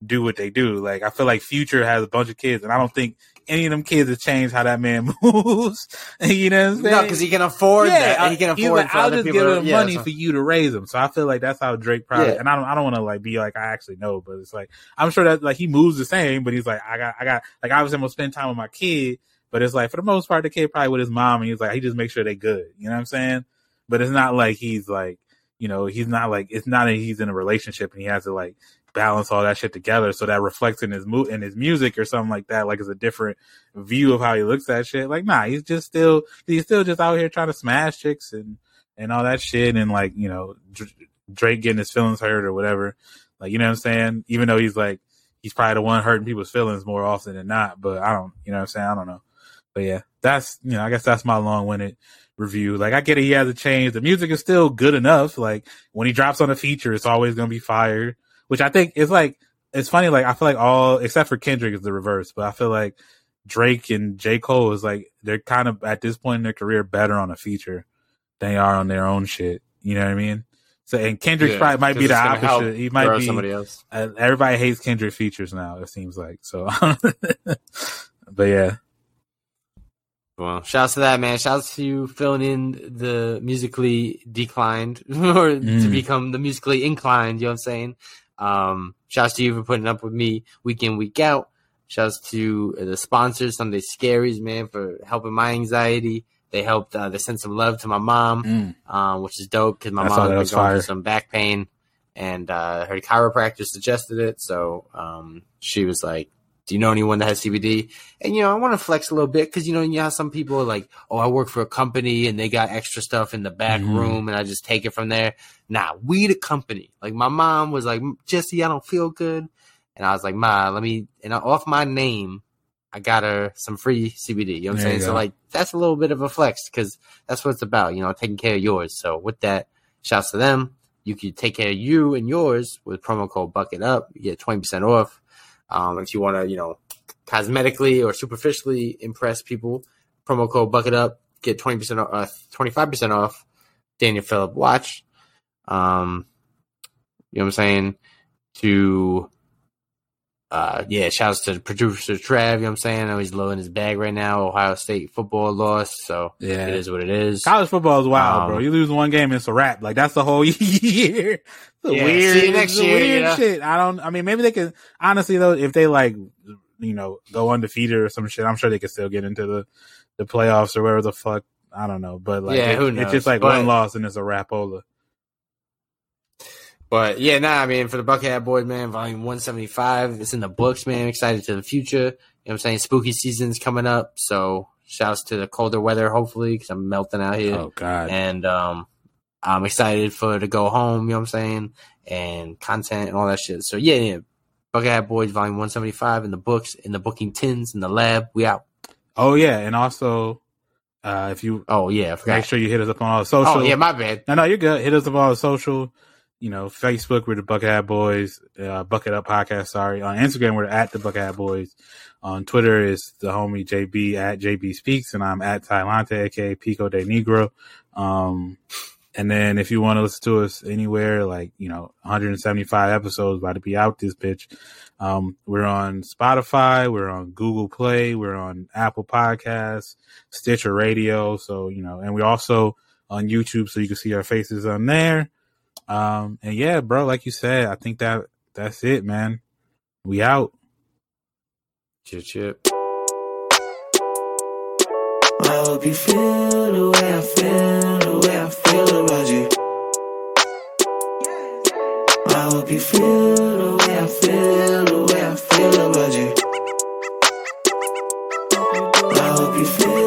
do what they do. Like, I feel like Future has a bunch of kids, and I don't think any of them kids have changed how that man moves. you know what I'm saying? No, because he can afford that. I- He can afford like, for I'll just people give yeah, money so- for you to raise them. So I feel like that's how Drake probably. Yeah. And I don't, I don't want to like be like I actually know, but it's like I'm sure that like he moves the same, but he's like I got, I got like obviously I'm gonna spend time with my kid, but it's like for the most part the kid probably with his mom, and he's like he just makes sure they're good. You know what I'm saying? But it's not like he's like you know he's not like it's not that he's in a relationship and he has to like balance all that shit together. So that reflects in his mo- in his music or something like that. Like it's a different view of how he looks at shit. Like nah he's just still he's still just out here trying to smash chicks and and all that shit and like you know Dr- Drake getting his feelings hurt or whatever. Like you know what I'm saying? Even though he's like he's probably the one hurting people's feelings more often than not but I don't you know what I'm saying? I don't know but yeah that's you know I guess that's my long-winded review like I get it he hasn't changed the music is still good enough like when he drops on a feature it's always gonna be fire which I think is like it's funny. Like I feel like all except for Kendrick is the reverse, but I feel like Drake and J Cole is like they're kind of at this point in their career better on a feature than they are on their own shit. You know what I mean? So and Kendrick Yeah, probably might be the it's gonna help opposite. He might be somebody else. uh, everybody hates Kendrick features now. It seems like so. but yeah, Well, shouts to that man. Shouts to you filling in the musically declined or to Mm. become the musically inclined. You know what I'm saying? Um, shouts to you for putting up with me week in, week out. Shouts to the sponsors, Sunday Scaries, man, for helping my anxiety. They helped, uh, they sent some love to my mom, Mm. um, which is dope because my I mom that. That was was going through some back pain and, uh, her chiropractor suggested it. So, um, she was like, do you know anyone that has CBD? And, you know, I want to flex a little bit because, you know, you know how some people are like, oh, I work for a company and they got extra stuff in the back Mhm. room and I just take it from there. Nah, we the company. Like my mom was like, Jesse, I don't feel good. And I was like, Ma, let me, and off my name, I got her some free CBD. You know what I'm saying? So like, that's a little bit of a flex because that's what it's about, you know, taking care of yours. So with that, shouts to them. You can take care of you and yours with promo code Bucket Up. You get 20% off. Um, if you want to, you know, cosmetically or superficially impress people, promo code Bucket Up, get 20% off, uh, 25% off. Daniel Phillip watch. Um, you know what I'm saying? To uh, yeah, shouts to producer Trav. You know what I'm saying? I know he's low in his bag right now. Ohio State football lost, so Yeah. it is what it is. College football is wild, Um, bro. You lose one game, it's a wrap. Like that's the whole year. It's Yeah, weird, see next year, Weird know? shit. I don't. I mean, maybe they could. Honestly, though, if they like, you know, go undefeated or some shit, I'm sure they could still get into the the playoffs or wherever the fuck. I don't know, but like, Yeah, it- who it's just like But- one loss and it's a rapola. But yeah, nah, I mean, for the Buckhead Boys, man, volume 175, it's in the books, man. Excited to the future. You know what I'm saying? Spooky season's coming up. So shouts to the colder weather, hopefully, because I'm melting out here. Oh God, And um, I'm excited for to go home, you know what I'm saying? And content and all that shit. So yeah, yeah. Buckhead Boys, volume 175 in the books, in the booking tins, in the lab. We out. oh yeah, and also, uh, if you Oh, yeah, I forgot. make sure you hit us up on all the social. oh, yeah, my bad. No, no, you're good. Hit us up on all the social. You know, Facebook, we're the Buckhead Boys, uh, Bucket Up Podcast, sorry. On Instagram, we're at the Buckhead Boys. On Twitter is the homie JB at JB Speaks, and I'm at Tylante, aka Pico de Negro. Um, and then if you want to listen to us anywhere, like, you know, 175 episodes about to be out this bitch. Um, we're on Spotify, we're on Google Play, we're on Apple Podcasts, Stitcher Radio. So, you know, and we also on YouTube so you can see our faces on there. Um, and yeah, bro, like you said, I think that that's it, man. We out. Chip, chip. I hope you feel the way I feel, the way I feel about you. I hope you feel the way I feel, the way I feel about you. I hope you feel